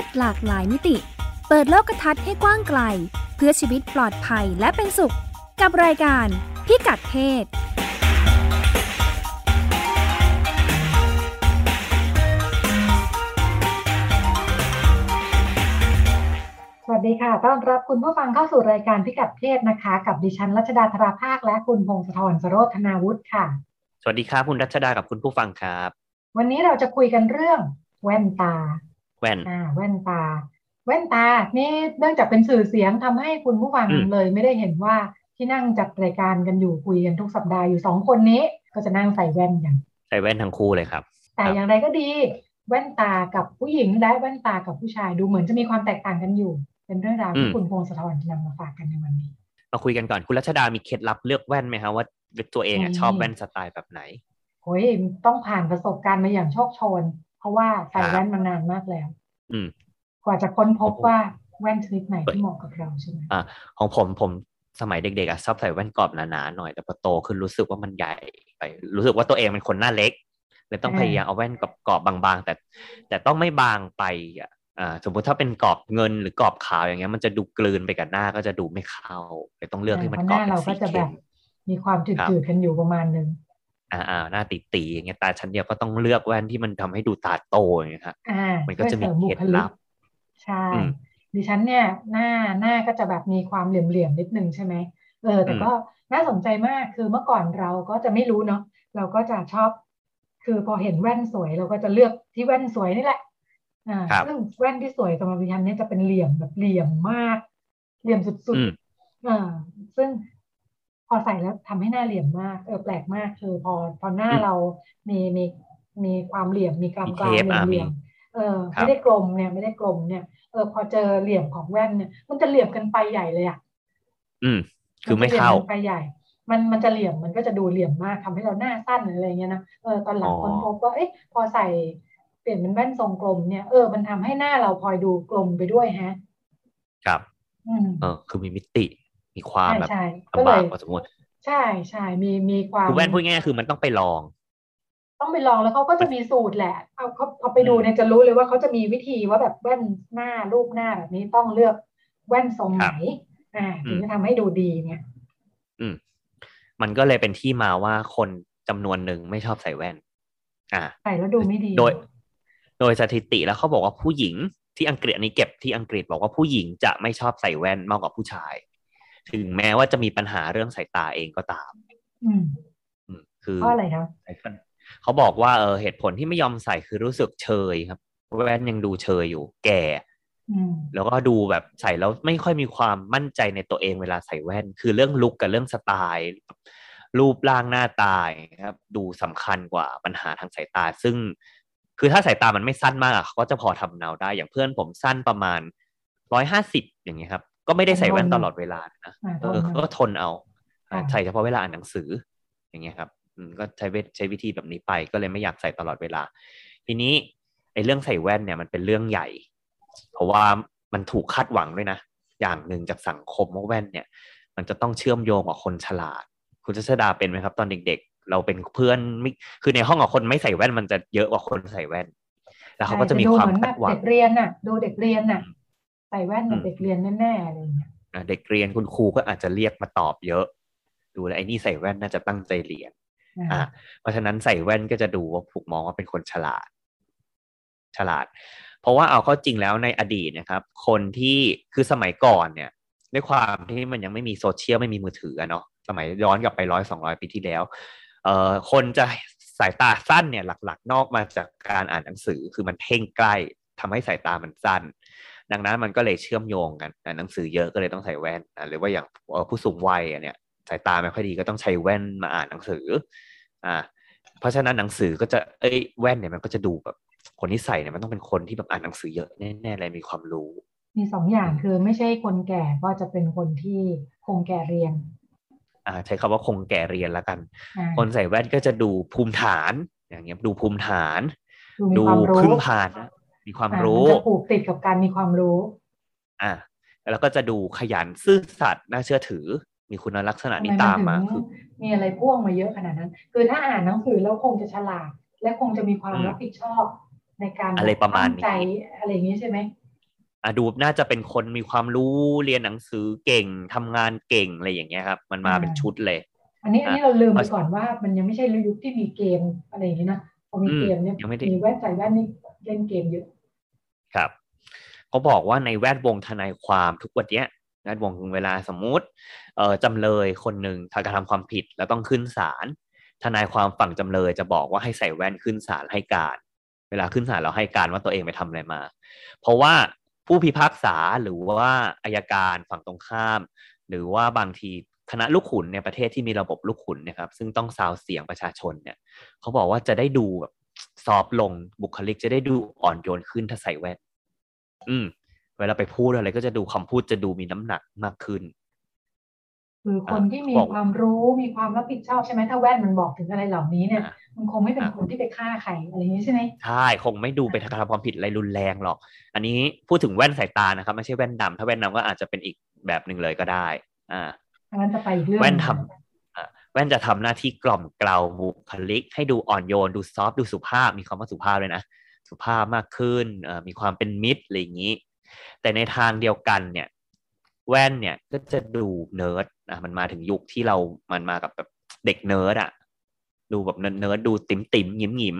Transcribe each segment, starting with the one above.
ศหลากหลายมิติ เปิดโลกทัศน์ให้กว้างไกล เพื่อชีวิตปลอดภัยและเป็นสุข กับรายการพิกัดเพศสวัสดีค่ะ ต้อนรับคุณผู้ฟังเข้าสู่รายการพิกัดเพศนะคะ กับดิฉันรัชดาธราภาค และคุณพงศธรสโรธนาวุฒิค่ะ สวัสดีครับคุณรัชดากับคุณผู้ฟังครับ วันนี้เราจะคุยกันเรื่องแว่นตา แว่นอ่าแว่นตา แว่นตา นี่เนื่องจากเป็นสื่อเสียงทำให้คุณผู้ฟังอืมเลยไม่ได้เห็นว่าที่นั่งจัดรายการกันอยู่คุยกันทุกสัปดาห์อยู่สองคนนี้ ก็จะนั่งใส่แว่นกันใส่แว่นทั้งคู่เลยครับ แต่ครับอย่างไรก็ดีแว่นตากับผู้หญิงและแว่นตากับผู้ชายดูเหมือนจะมีความแตกต่างกันอยู่ เป็นเรื่องราวที่คุณพงศธรจะนำมาฝากกันในวันนี้มาคุยกันก่อนคุณรัชดามีเคล็ดลับเลือกแว่นไหมครับว่าตัวเองอะมีชอบแว่นสไตล์แบบไหนโอ้ยต้องผ่านประสบการณ์มาอย่างโชคโชน เพราะว่าใส่ครับแว่นมานานมากแล้วอืมกว่าจะค้นพบโอ้โหว่าแว่นชนิดไหนเฮ้ยที่เหมาะกับเราใช่ไหมอ่าของผมผมสมัยเด็กๆอะชอบใส่แว่นกรอบหนาๆหน่อยแต่พอโตขึ้นรู้สึกว่ามันใหญ่ไป รู้สึกว่าตัวเองเป็นคนหน้าเล็กเลยต้องพยายามเอาแว่นกรอบๆบางๆ แต่ แต่ต้องไม่บางไปอะอ่าสมมติถ้าเป็นกรอบเงินหรือกรอบขาวอย่างเงี้ยมันจะดูกลืนไปกับหน้าก็จะดูไม่เข้าเลยต้องเลือกที่มันเพราะกหรอบน้าเป็นเราสีก็จะแบเข้บมมีความครับจืดๆกันอยู่ประมาณหนึ่ง อ่าอ่าหน้าตีๆอย่างเงี้ยตาชั้นเดียวก็ต้องเลือกแว่นที่มันทำให้ดูตาโตอย่างเงี้ยครับอ่ามันก็จะมีช่วยสริเคล็ดบุลับใช่อืมดิฉันเนี่ยหน้าหน้าก็จะแบบมีความเหลี่ยมๆนิดนึงใช่ไหมเออแต่อืมก็น่าสนใจมากคือเมื่อก่อนเราก็จะไม่รู้เนาะเราก็จะชอบ คือพอเห็นแว่นสวยเราก็จะเลือกที่แว่นสวยนี่แหละอ่าครับซึ่งแว่นที่สวยสำหรับดิฉันเนี่ยจะเป็นเหลี่ยมแบบเหลี่ยมมาก เหลี่ยมสุดอืมๆอ่าซึ่ง พอใส่แล้วทำให้หน้าเหลี่ยมมากเออแปลกมากคือพอพอหน้าอืมเรามีมีมีความเหลี่ยมมีกลามมีกลามเทปเหลี่ยอะมเหมีลี่ยมเออครับไม่ได้กลมเนี่ยไม่ได้กลมเนี่ยเออพอเจอเหลี่ยมของแว่นเนี่ย มันจะเหลี่ยมกันไปใหญ่เลยอะอืม คือไม่นจะหลี่ยเข้ากันไปใหญ่ มันมันจะเหลี่ยมมันก็จะดูเหลี่ยมมากทำให้เราหน้าสั้นหรืออะไรเงี้ยนะเออตอนหลังอ๋อคนพบว่าเอ๊ะพอใส่เปลี่ยนเป็นแว่นทรงกลมเนี่ยเออมันทำให้หน้าเราพลอยดูกลมไปด้วยฮะ ครับ อืมเออคือมีมิติ มีความใช่แบบใช่ก็ลำเลบากยพอสมมติใช่ใช่มีมีความคือแว่นพูดง่ายๆคือมันต้องไปลอง ต้องไปลองแล้วเขาก็จะมีสูตรแหละเอาเขาพอไปดูเนี่ยจะรู้เลยว่าเขาจะมีวิธีว่าแบบแว่นหน้ารูปหน้าแบบนี้ต้องเลือกแว่นทรงไหนอ่าถึงจะทำให้ดูดีเนี่ย อืม มันก็เลยเป็นที่มาว่าคนจำนวนหนึ่งไม่ชอบใส่แว่น อ่าใส่แล้วดูไม่ดี โดย โดยสถิติแล้วเขาบอกว่าผู้หญิงที่อังกฤษอันนี้เก็บที่อังกฤษบอกว่าผู้หญิงจะไม่ชอบใส่แว่นมากกว่าผู้ชาย ถึงแม้ว่าจะมีปัญหาเรื่องสายตาเองก็ตาม อืมอืมคือเพราะอะไรครับเขาบอกว่าเออเหตุผลที่ไม่ยอมใส่คือรู้สึกเชยครับแว่นยังดูเชยอยู่ แก่อืมแล้วก็ดูแบบใส่แล้วไม่ค่อยมีความมั่นใจในตัวเองเวลาใส่แว่น คือเรื่องลุคกับเรื่องสไตล์ รูปร่างหน้าตาครับ ดูสำคัญกว่าปัญหาทางสายตา ซึ่ง คือถ้าสายตามันไม่สั้นมากอะเขาก็จะพอทำเนาได้ อย่างเพื่อนผมสั้นประมาณร้อยห้าสิบอย่างเงี้ยครับก็ไม่ได้ใส่แว่นตลอดเวลานะอ่าเออทนเอาก็ทนเอาอ่าค่ะใส่เฉพาะเวลาอ่านหนังสือ อย่างเงี้ยครับอืมก็ใช้เวทใช้วิธีแบบนี้ไปก็เลยไม่อยากใส่ตลอดเวลา ทีนี้ไอ้เรื่องใส่แว่นเนี่ยมันเป็นเรื่องใหญ่ เพราะว่ามันถูกคาดหวังด้วยนะ อย่างหนึ่งจากสังคมว่าแว่นเนี่ย มันจะต้องเชื่อมโยงกับคนฉลาด คุณชัชดาเป็นไหมครับ ตอนเด็กๆ เราเป็นเพื่อนไม่คือในห้องกับคนไม่ใส่แว่นมันจะเยอะกว่าคนใส่แว่น แล้วเขาก็จะมีความใช่คาดหวัเด็งกเรียนน่ะ ดูเด็กเรียนน่ะ ใส่แว่นอืกับมเด็กเรียนแน่ๆอะไรอย่างเงี้ยอะเด็กเรียนคุณครูก็อาจจะเรียกมาตอบเยอะ ดูแลวไอ้นี่ใส่แว่นน่าจะตั้งใจเรียนอ่าอะเพราะฉะนั้นใส่แว่นก็จะดูว่าถูกมองว่าเป็นคนฉลาด ฉลาด เพราะว่าเอาเข้าจริงแล้วในอดีตนะครับ คนที่คือสมัยก่อนเนี่ยด้วยความที่มันยังไม่มีโซเชียลไม่มีมือถืออะเนาะสมัยย้อนกลับไปร้อยสองร้อยปีที่แล้วเอ่อคนจะสายตาสั้นเนี่ยหลัก ๆ นอกมาจากการอ่านหนังสือคือมันเพ่งใกล้ทำให้สายตามันสั้น ดังนั้นมันก็เลยเชื่อมโยงกันอ่านหนังสือเยอะก็เลยต้องใส่แว่นอะหรือว่าอย่างเอ่อผู้สูงวัยอะเนี่ยสายตาไม่ค่อยดีก็ต้องใช้แว่นมาอ่านหนังสืออ่าเพราะฉะนั้นหนังสือก็จะเอ้ยแว่นเนี่ยมันก็จะดูแบบคนที่ใส่เนี่ยมันต้องเป็นคนที่แบบอ่านหนังสือเยอะแน่ๆเลยมีความรู้ มีสองอย่างคือไม่ใช่คนแก่ก็จะเป็นคนที่คงแก่เรียนอ่าใช้คำว่าคงแก่เรียนแล้วกันอ่าคนใส่แว่นก็จะดูภูมิฐาน อย่างเงี้ยดูภูมิฐาน ดูมีความรู้พึ่งผ่านนะ มีความอ่ารู้มันจะผูกติดกับการมีความรู้ อ่าแล้วก็จะดูขยันซื่อสัตย์น่าเชื่อถือ มีคุณลักษณะทำไมนี้มันตามถึงมาคือมีอะไรพ่วงมาเยอะขนาดนั้น คือถ้าอ่านหนังสือแล้วคงจะฉลาด และคงจะมีความอืมรับผิดชอบในการอะไรประมาณนี้ตั้งใจอะไรอย่างนี้ใช่ไหมอะดูน่าจะเป็นคนมีความรู้เรียนหนังสือเก่งทำงานเก่งอะไรอย่างเงี้ยครับ มันมาเป็นชุดเลย อันนี้อันนี้เราลืมไปก่อนว่ามันยังไม่ใช่ยุคที่มีเกมอะไรอย่างนี้นะพอมีเกมเนี่ยมีแว่นใส่แว่นนี่ เล่นเกมเยอะครับเขาบอกว่าในแวดวงทนายความทุกวันเนี้ยแวดวงเวลาสมมุติเอ่อจำเลยคนหนึ่งทากระทำความผิดแล้วต้องขึ้นศาลทนายความฝั่งจำเลยจะบอกว่าให้ใส่แว่นขึ้นศาลให้การ เวลาขึ้นศาลเราให้การว่าตัวเองไปทำอะไรมา เพราะว่าผู้พิพากษาหรือว่าอายการฝั่งตรงข้าม หรือว่าบางทีคณะลูกขุนในประเทศที่มีระบบลูกขุนนะครับ ซึ่งต้องซาวเสียงประชาชนเนี่ยเขาบอกว่าจะได้ดูแบบ ซอฟลงบุคลิกจะได้ดูอ่อนโยนขึ้นถ้าใส่แว่น อืม เวลาไปพูดอะไรก็จะดูคำพูดจะดูมีน้ำหนักมากขึ้นคือคนที่มีความรู้มีความรับผิดชอบใช่ไหมถ้าแว่นมันบอกถึงอะไรเหล่านี้เนี่ย มันคงไม่เป็นคนที่ไปฆ่าใครอะไรอย่างนี้ใช่ไหมใช่คงไม่ดูไปทำความผิดอะไรรุนแรงหรอก อันนี้พูดถึงแว่นสายตานะครับไม่ใช่แว่นดำถ้าแว่นดำก็อาจจะเป็นอีกแบบหนึ่งเลยก็ได้ อ่าแว่นจะไปอีกเรื่องแว่นทำ แว่นจะทำหน้าที่กล่อมเกลาบุคลิก ให้ดูอ่อนโยน ดูซอฟดูสุภาพ มีคำว่าสุภาพเลยนะ สุภาพมากขึ้นมีความเป็นมิตรอะไรอย่างนี้ แต่ในทางเดียวกันเนี่ย แว่นเนี่ยก็จะดูเนิร์ดนะมันมาถึงยุคที่เรามันมากับแบบเด็กเนิร์ดอะดูแบบเนิร์ดดูติ๋มติ๋มหยิมหยิม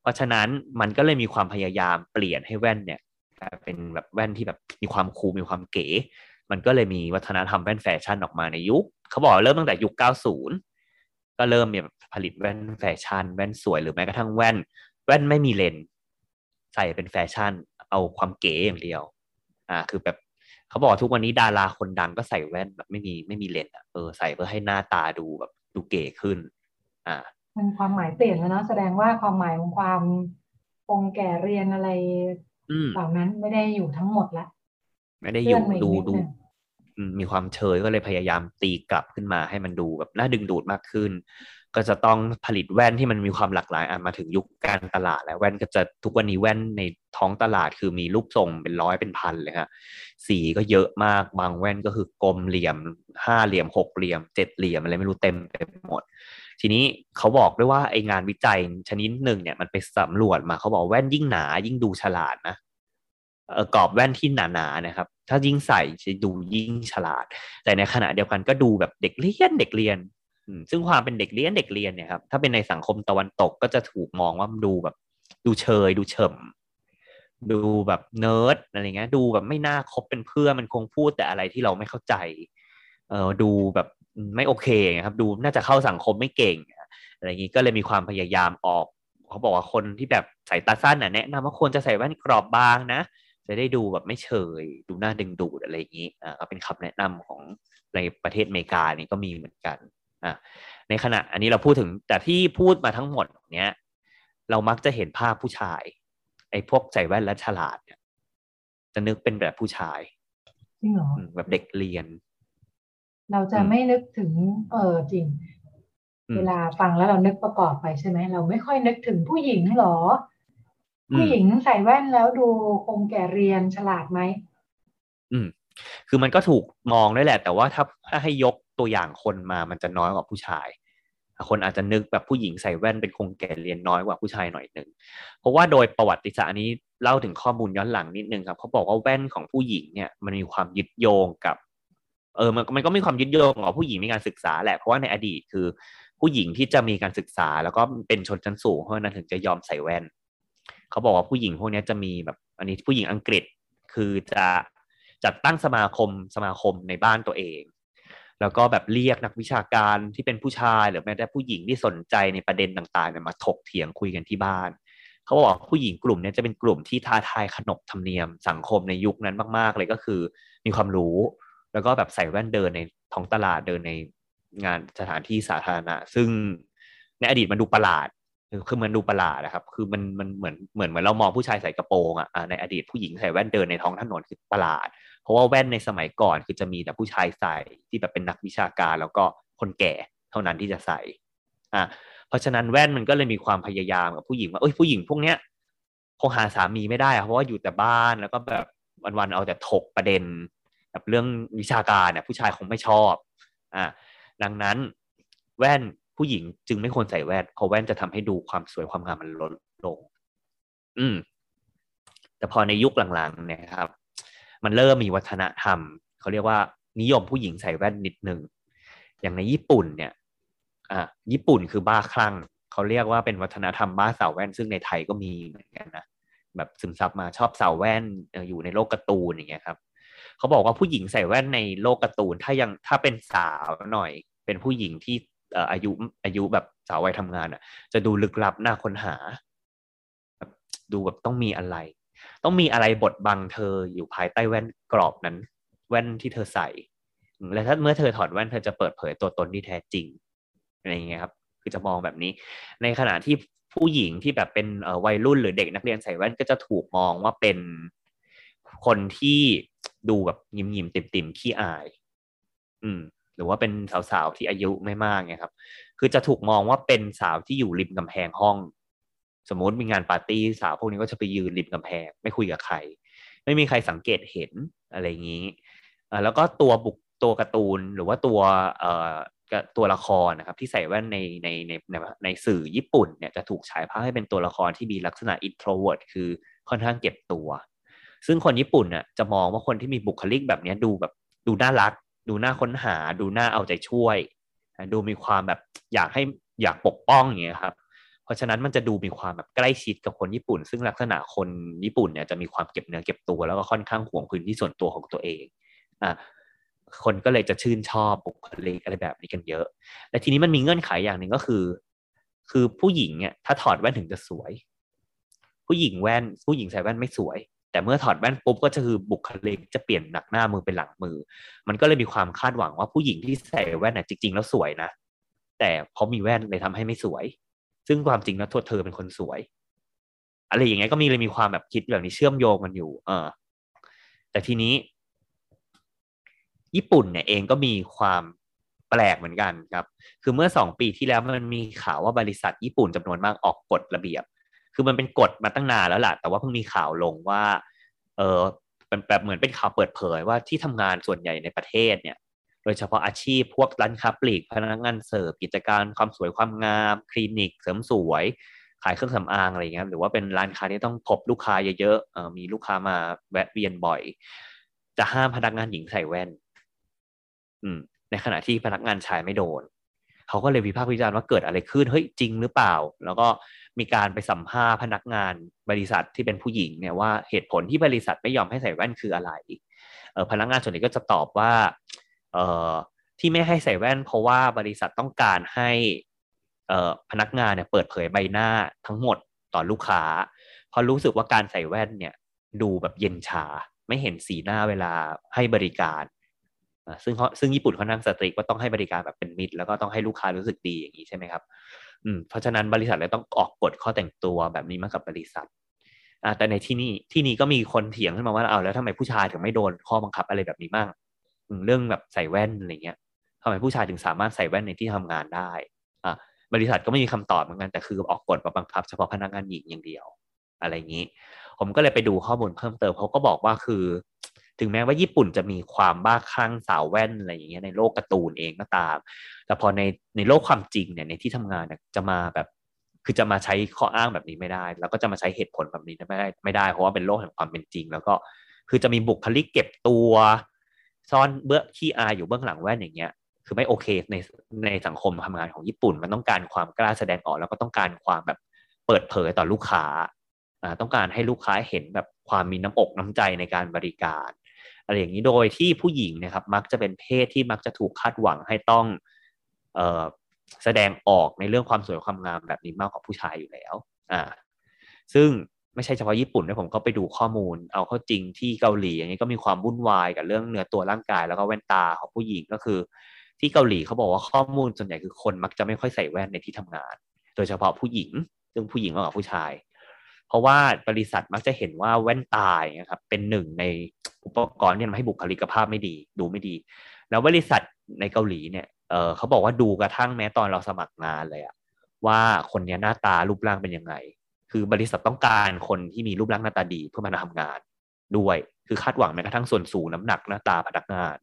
เพราะฉะนั้นมันก็เลยมีความพยายามเปลี่ยนให้แว่นเนี่ยเป็นแบบแว่นที่แบบมีความ cool มีความเก๋ มันก็เลยมีวัฒนธรรมแว่นแฟชั่นออกมาในยุค เขาบอกเริ่มตั้งแต่ยุค 90 ก็เริ่มมีผลิตแว่นแฟชั่น แว่นสวยหรือแม้กระทั่งแว่น แว่นไม่มีเลนใส่เป็นแฟชั่น เอาความเก๋อย่างเดียว อ่า คือแบบเขาบอกทุกวันนี้ดาราคนดังก็ใส่แว่นแบบไม่มีไม่มีเลนอะเออใส่เพื่อให้หน้าตาดูแบบดูเก๋ขึ้น อ่ามันความหมายเปลี่ยนแล้วนะแสดงว่าความหมายของความคงแก่เรียนอะไรเหล่านั้นไม่ได้อยู่ทั้งหมดละไม่ได้อยู่ดูดู มีความเชยก็เลยพยายามตีกลับขึ้นมาให้มันดูแบบน่าดึงดูดมากขึ้น ก็จะต้องผลิตแว่นที่มันมีความหลากหลายอะมาถึงยุคการตลาด แล้วแว่นก็จะทุกวันนี้แว่นในท้องตลาดคือมีรูปทรงเป็นร้อยเป็นพันเลยฮะสีก็เยอะมากบางแว่นก็คือกลมเหลี่ยมห้าเหลี่ยมหกเหลี่ยมเจ็ดเหลี่ยมอะไรไม่รู้เต็มไปหมด ทีนี้เขาบอกด้วยว่าไองานวิจัยชนิดหนึ่งเนี่ยมันไปสำรวจมาเขาบอกแว่นยิ่งหนายิ่งดูฉลาดนะ กรอบแว่นที่หนาๆนะครับ ถ้ายิ่งใส่จะดูยิ่งฉลาด แต่ในขณะเดียวกันก็ดูแบบเด็กเลี้ยนเด็กเรียนซึ่งความเป็นเด็กเรียนเด็กเรียนเนี่ยครับถ้าเป็นในสังคมตะวันตกก็จะถูกมองว่าดูแบบ ดูเชยดูเฉมดูแบบเนิร์ดอะไรเงี้ยดูแบบไม่น่าคบเป็นเพื่อนมันคงพูดแต่อะไรที่เราไม่เข้าใจเออดูแบบไม่โอเคครับ ดูน่าจะเข้าสังคมไม่เก่งอะไรอย่างนี้ก็เลยมีความพยายามออก เขาบอกว่าคนที่แบบใส่ตาสั้นน่ะแนะนำว่าควรจะใส่แว่นกรอบบางนะ จะได้ดูแบบไม่เฉย ดูน่าดึงดูดอะไรอย่างนี้อ่าก็เป็นคำแนะนำของในประเทศอเมริกานี่ก็มีเหมือนกันอะในขณะอันนี้เราพูดถึงแต่ที่พูดมาทั้งหมดเนี้ยเรามักจะเห็นภาพผู้ชาย ไอ้พวกใส่แว่นและฉลาดเนี่ยจะนึกเป็นแบบผู้ชายจริงเหรอแบบเด็กเรียน เราจะไม่นึกถึง เออจริง เวลาฟังแล้วเรานึกประกอบไปใช่ไหมเราไม่ค่อยนึกถึงผู้หญิงหรอ ผู้หญิงใส่แว่นแล้วดูคงแก่เรียนฉลาดไหมอืม คือมันก็ถูกมองด้วยแหละ แต่ว่าถ้าถ้าให้ยกตัวอย่างคนมามันจะน้อยกว่าผู้ชาย คนอาจจะนึกแบบผู้หญิงใส่แว่นเป็นคงแก่เรียนน้อยกว่าผู้ชายหน่อยหนึ่งเพราะว่าโดยประวัติศาสตร์นี้เล่าถึงข้อมูลย้อนหลังนิดนึงครับเขาบอกว่าแว่นของผู้หญิงเนี่ยมันมีความยึดโยงกับ เออมันมันก็มีความยึดโยงกับผู้หญิงมีการศึกษาแหละเพราะว่าในอดีตคือ ผู้หญิงที่จะมีการศึกษา แล้วก็เป็นชนชั้นสูงเพราะนั้นถึงจะยอมใส่แว่น เขาบอกว่าผู้หญิงพวกนี้จะมีแบบ อันนี้ผู้หญิงอังกฤษคือจะจัดตั้งสมาคมสมาคมในบ้านตัวเอง แล้วก็แบบเรียกนักวิชาการที่เป็นผู้ชายหรือแม้แต่ผู้หญิงที่สนใจในประเด็นต่างๆเนี่ยมาถกเถียงคุยกันที่บ้าน เขาบอกว่าผู้หญิงกลุ่มนี้จะเป็นกลุ่มที่ท้าทายขนบธรรมเนียมสังคมในยุคนั้นมากๆ เลยก็คือมีความรู้ แล้วก็แบบใส่แว่นเดินในท้องตลาดเดินในงานสถานที่สาธารณะ ซึ่งในอดีตมันดูประหลาด คือมันดูประหลาดนะครับ คือมันมันเหมือนเหมือนเหมือนเรามองผู้ชายใส่กระโปรงอะในอดีตผู้หญิงใส่แว่นเดินในท้องถนนคือประหลาด เพราะว่าแว่นในสมัยก่อนคือจะมีแต่ผู้ชายใส่ที่แบบเป็นนักวิชาการ แล้วก็คนแก่เท่านั้นที่จะใส่อ่าเพราะฉะนั้นแว่นมันก็เลยมีความพยายามกับผู้หญิงว่าเอ้ยผู้หญิงพวกเนี้ยคงหาสามีไม่ได้เพราะว่าอยู่แต่บ้านแล้วก็แบบวันๆเอาแต่ถกประเด็นแบบเรื่องวิชาการเนี่ยผู้ชายคงไม่ชอบอ่าดังนั้นแว่น ผู้หญิงจึงไม่ควรใส่แว่นเพราะแว่นจะทำให้ดูความสวยความงามมันลดลง อืม แต่พอในยุคหลังๆเนี่ยครับ มันเริ่มมีวัฒนธรรมเขาเรียกว่านิยมผู้หญิงใส่แว่นนิดนึงอย่างในญี่ปุ่นเนี่ย อ่า ญี่ปุ่นคือบ้าคลั่งเขาเรียกว่าเป็นวัฒนธรรมบ้าสาวแว่น ซึ่งในไทยก็มีเหมือนกันนะแบบซึมซับมาชอบสาวแว่นอยู่ในโลกการ์ตูนอย่างเงี้ยครับเขาบอกว่าผู้หญิงใส่แว่นในโลกการ์ตูนถ้ายังถ้าเป็นสาวหน่อย เป็นผู้หญิงที่ อายุอายุแบบสาววัยทำงานอะ จะดูลึกลับน่าค้นหาดูแบบต้องมีอะไร ต้องมีอะไรบดบังเธออยู่ภายใต้แว่นกรอบนั้น แว่นที่เธอใส่และถ้าเมื่อเธอถอดแว่นเธอจะเปิดเผยตัวตนที่แท้จริงอะไรอย่างเงี้ยครับ คือจะมองแบบนี้ ในขณะที่ผู้หญิงที่แบบเป็นวัยรุ่นหรือเด็กนักเรียนใส่แว่นก็จะถูกมองว่าเป็นคนที่ดูแบบยิ้มยิ้มติ่มติ่มขี้อาย อืม รือว่าเป็นสาวๆที่อายุไม่มากไงครับ คือจะถูกมองว่าเป็นสาวที่อยู่ริมกำแพงห้อง สมมติมีงานปาร์ตี้สาวพวกนี้ก็จะไปยืนริมกำแพง ไม่คุยกับใคร ไม่มีใครสังเกตเห็นอะไรอย่างนี้แล้วก็ตัวบุกตัวการ์ตูนหรือว่าตัวเอ่อตัวละครนะครับที่ใส่แว่นในในในในในสื่อญี่ปุ่นเนี่ยจะถูกฉายภาพให้เป็นตัวละครที่มีลักษณะ introvert คือค่อนข้างเก็บตัว ซึ่งคนญี่ปุ่นน่ะจะมองว่าคนที่มีบุคลิกแบบนี้ดูแบบดูน่ารัก ดูน่าค้นหา ดูน่าเอาใจช่วย ดูมีความแบบอยากให้อยากปกป้องอย่างเงี้ยครับ เพราะฉะนั้นมันจะดูมีความแบบใกล้ชิดกับคนญี่ปุ่น ซึ่งลักษณะคนญี่ปุ่นเนี่ยจะมีความเก็บเนื้อเก็บตัวแล้วก็ค่อนข้างห่วงพื้นที่ส่วนตัวของตัวเองอ่าคนก็เลยจะชื่นชอบบุคลิกอะไรแบบนี้กันเยอะ และทีนี้มันมีเงื่อนไขอย่างหนึ่งก็คือ คือผู้หญิงเนี่ยถ้าถอดแว่นถึงจะสวย ผู้หญิงแว่นผู้หญิงใส่แว่นไม่สวย แต่เมื่อถอดแว่นปุ๊บก็จะคือบุคลิกจะเปลี่ยนหนักหน้ามือเป็นหลังมือ มันก็เลยมีความคาดหวังว่าผู้หญิงที่ใส่แว่นน่ะจริง ๆ แล้วสวยนะ แต่เพราะมีแว่นเลยทำให้ไม่สวย ซึ่งความจริงแล้วตัวเธอเป็นคนสวย อะไรอย่างเงี้ยก็มีเลยมีความแบบคิดแบบนี้เชื่อมโยงกันอยู่ เออ แต่ทีนี้ ญี่ปุ่นเนี่ยเองก็มีความแปลกเหมือนกันครับ คือเมื่อสองปีที่แล้วมันมีข่าวว่าบริษัทญี่ปุ่นจำนวนมากออกกฎระเบียบ คือมันเป็นกฎมาตั้งนานแล้วแหละแต่ว่าเพิ่งมีข่าวลงว่า เออเป็นแบบเหมือนเป็นข่าวเปิดเผยว่าที่ทำงานส่วนใหญ่ในประเทศเนี่ย โดยเฉพาะอาชีพพวกร้านค้าปลีกพนักงานเสิร์ฟกิจการความสวยความงาม คลินิก เสริมสวย ขายเครื่องสำอางอะไรเงี้ยหรือว่าเป็นร้านค้าที่ต้องพบลูกค้าเยอะๆมีลูกค้ามาแวะเวียนบ่อย จะห้ามพนักงานหญิงใส่แว่น อืมในขณะที่พนักงานชายไม่โดน เขาก็เลยวิพากษ์วิจารณ์ว่าเกิดอะไรขึ้นเฮ้ยจริงหรือเปล่า แล้วก็มีการไปสัมภาษณ์พนักงานบริษัทที่เป็นผู้หญิงเนี่ยว่าเหตุผลที่บริษัทไม่ยอมให้ใส่แว่นคืออะไรเออพนักงานส่วนนี้ก็จะตอบว่าเออที่ไม่ให้ใส่แว่น เพราะว่าบริษัทต้องการให้เออพนักงานเนี่ยเปิดเผยใบหน้าทั้งหมดต่อลูกค้า เพราะรู้สึกว่าการใส่แว่นเนี่ยดูแบบเย็นชาไม่เห็นสีหน้าเวลาให้บริการ ซึ่งซึ่งญี่ปุ่นเขานั่งสตรีกว่าต้องให้บริการแบบเป็นมิตรแล้วก็ต้องให้ลูกค้ารู้สึกดีอย่างนี้ใช่ไหมครับอืมเพราะฉะนั้นบริษัทเลยต้องออกกฎข้อแต่งตัวแบบนี้มากับบริษัทอ่าแต่ในที่นี่ที่นี้ก็มีคนเถียงขึ้นมาว่าเอาแล้วทำไมผู้ชายถึงไม่โดนข้อบังคับอะไรแบบนี้บ้างเรื่องแบบใส่แว่นอะไรเงี้ยทำไมผู้ชายถึงสามารถใส่แว่นในที่ทำงานได้อ่าบริษัทก็ไม่มีคำตอบเหมือนกันแต่คือออกกฎมาบังคับ เฉพาะพนักงานหญิงอย่างเดียว อะไรอย่างนี้ ผมก็เลยไปดูข้อมูลเพิ่มเติมเขาก็บอกว่าคือ ถึงแม้ว่าญี่ปุ่นจะมีความบ้าคลั่งสาวแว่นอะไรอย่างเงี้ยในโลกการ์ตูนเองก็ตาม แต่พอในในโลกความจริงเนี่ยในที่ทำงานเนี่ยจะมาแบบ คือจะมาใช้ข้ออ้างแบบนี้ไม่ได้ แล้วก็จะมาใช้เหตุผลแบบนี้ไม่ได้ไม่ได้เพราะว่าเป็นโลกแห่งความเป็นจริง แล้วก็คือจะมีบุคลิกเก็บตัวซ่อนเบื้องขี้อายอยู่เบื้องหลังแว่นอย่างเงี้ยคือไม่โอเคในในสังคมทำงานของญี่ปุ่น มันต้องการความกล้าแสดงออก แล้วก็ต้องการความแบบเปิดเผยต่อลูกค้าต้องการให้ลูกค้าเห็นแบบความมีน้ำอกน้ำใจในการบริการ อะไรอย่างนี้โดยที่ผู้หญิงนะครับมักจะเป็นเพศที่มักจะถูกคาดหวังให้ต้องเออแสดงออกในเรื่องความสวยความงามแบบนี้มากกว่าผู้ชายอยู่แล้วอ่าซึ่งไม่ใช่เฉพาะญี่ปุ่นนะผมก็ไปดูข้อมูล เอาเข้าจริงที่เกาหลีอย่างนี้ก็มีความวุ่นวายกับเรื่องเนื้อตัวร่างกายแล้วก็แว่นตาของผู้หญิงก็คือ ที่เกาหลีเขาบอกว่าข้อมูลส่วนใหญ่คือคนมักจะไม่ค่อยใส่แว่นในที่ทำงาน โดยเฉพาะผู้หญิง ซึ่งผู้หญิงมากกว่าผู้ชาย เพราะว่าบริษัทมักจะเห็นว่าแว่นตานะครับเป็นหนึ่งในอุปกรณ์ที่ทำให้บุคลิกภาพไม่ดี ดูไม่ดี แล้วบริษัทในเกาหลีเนี่ยเออเขาบอกว่าดูกระทั่งแม้ตอนเราสมัครงานเลยอะว่าคนนี้หน้าตารูปร่างเป็นยังไง คือบริษัทต้องการคนที่มีรูปร่างหน้าตาดีเพื่อมาทำงานด้วย คือคาดหวังแม้กระทั่งส่วนสูงน้ำหนักหน้าตาพนักงาน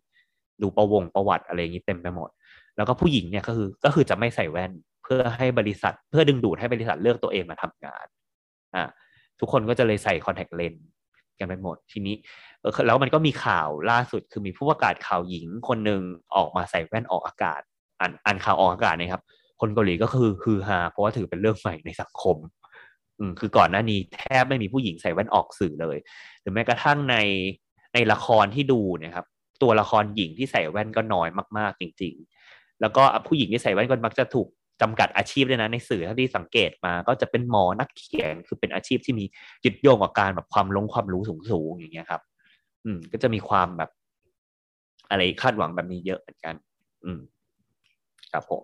ดูประวงประวัติอะไรอย่างนี้เต็มไปหมด แล้วก็ผู้หญิงเนี่ยก็คือก็คือจะไม่ใส่แว่นเพื่อให้บริษัทเพื่อดึงดูดให้บริษัทเลือกตัวเองมาทำงาน อ่าทุกคนก็จะเลยใส่คอนแทคเลนส์กันไปหมดทีนี้แล้วมันก็มีข่าวล่าสุดคือมีผู้ประกาศข่าวหญิงคนหนึ่งออกมาใส่แว่นออกอากาศอ่านอ่านข่าวออกอากาศนะครับ คนเกาหลีก็คือฮือฮาเพราะว่าถือเป็นเรื่องใหม่ในสังคม อืมคือก่อนหน้านี้แทบไม่มีผู้หญิงใส่แว่นออกสื่อเลย หรือแม้กระทั่งในในละครที่ดูนะครับ ตัวละครหญิงที่ใส่แว่นก็น้อยมาก ๆ จริง ๆ แล้วก็ผู้หญิงที่ใส่แว่นก็มักจะถูก จำกัดอาชีพด้วยนะ ในสื่อถ้าที่สังเกตมา ก็จะเป็นหมอนักเขียนคือเป็นอาชีพที่มียึดโยงกับการแบบความลงความรู้สูงๆอย่างเงี้ยครับ อืม ก็จะมีความแบบ อะไรคาดหวังแบบนี้เยอะเหมือนกัน อืมครับผม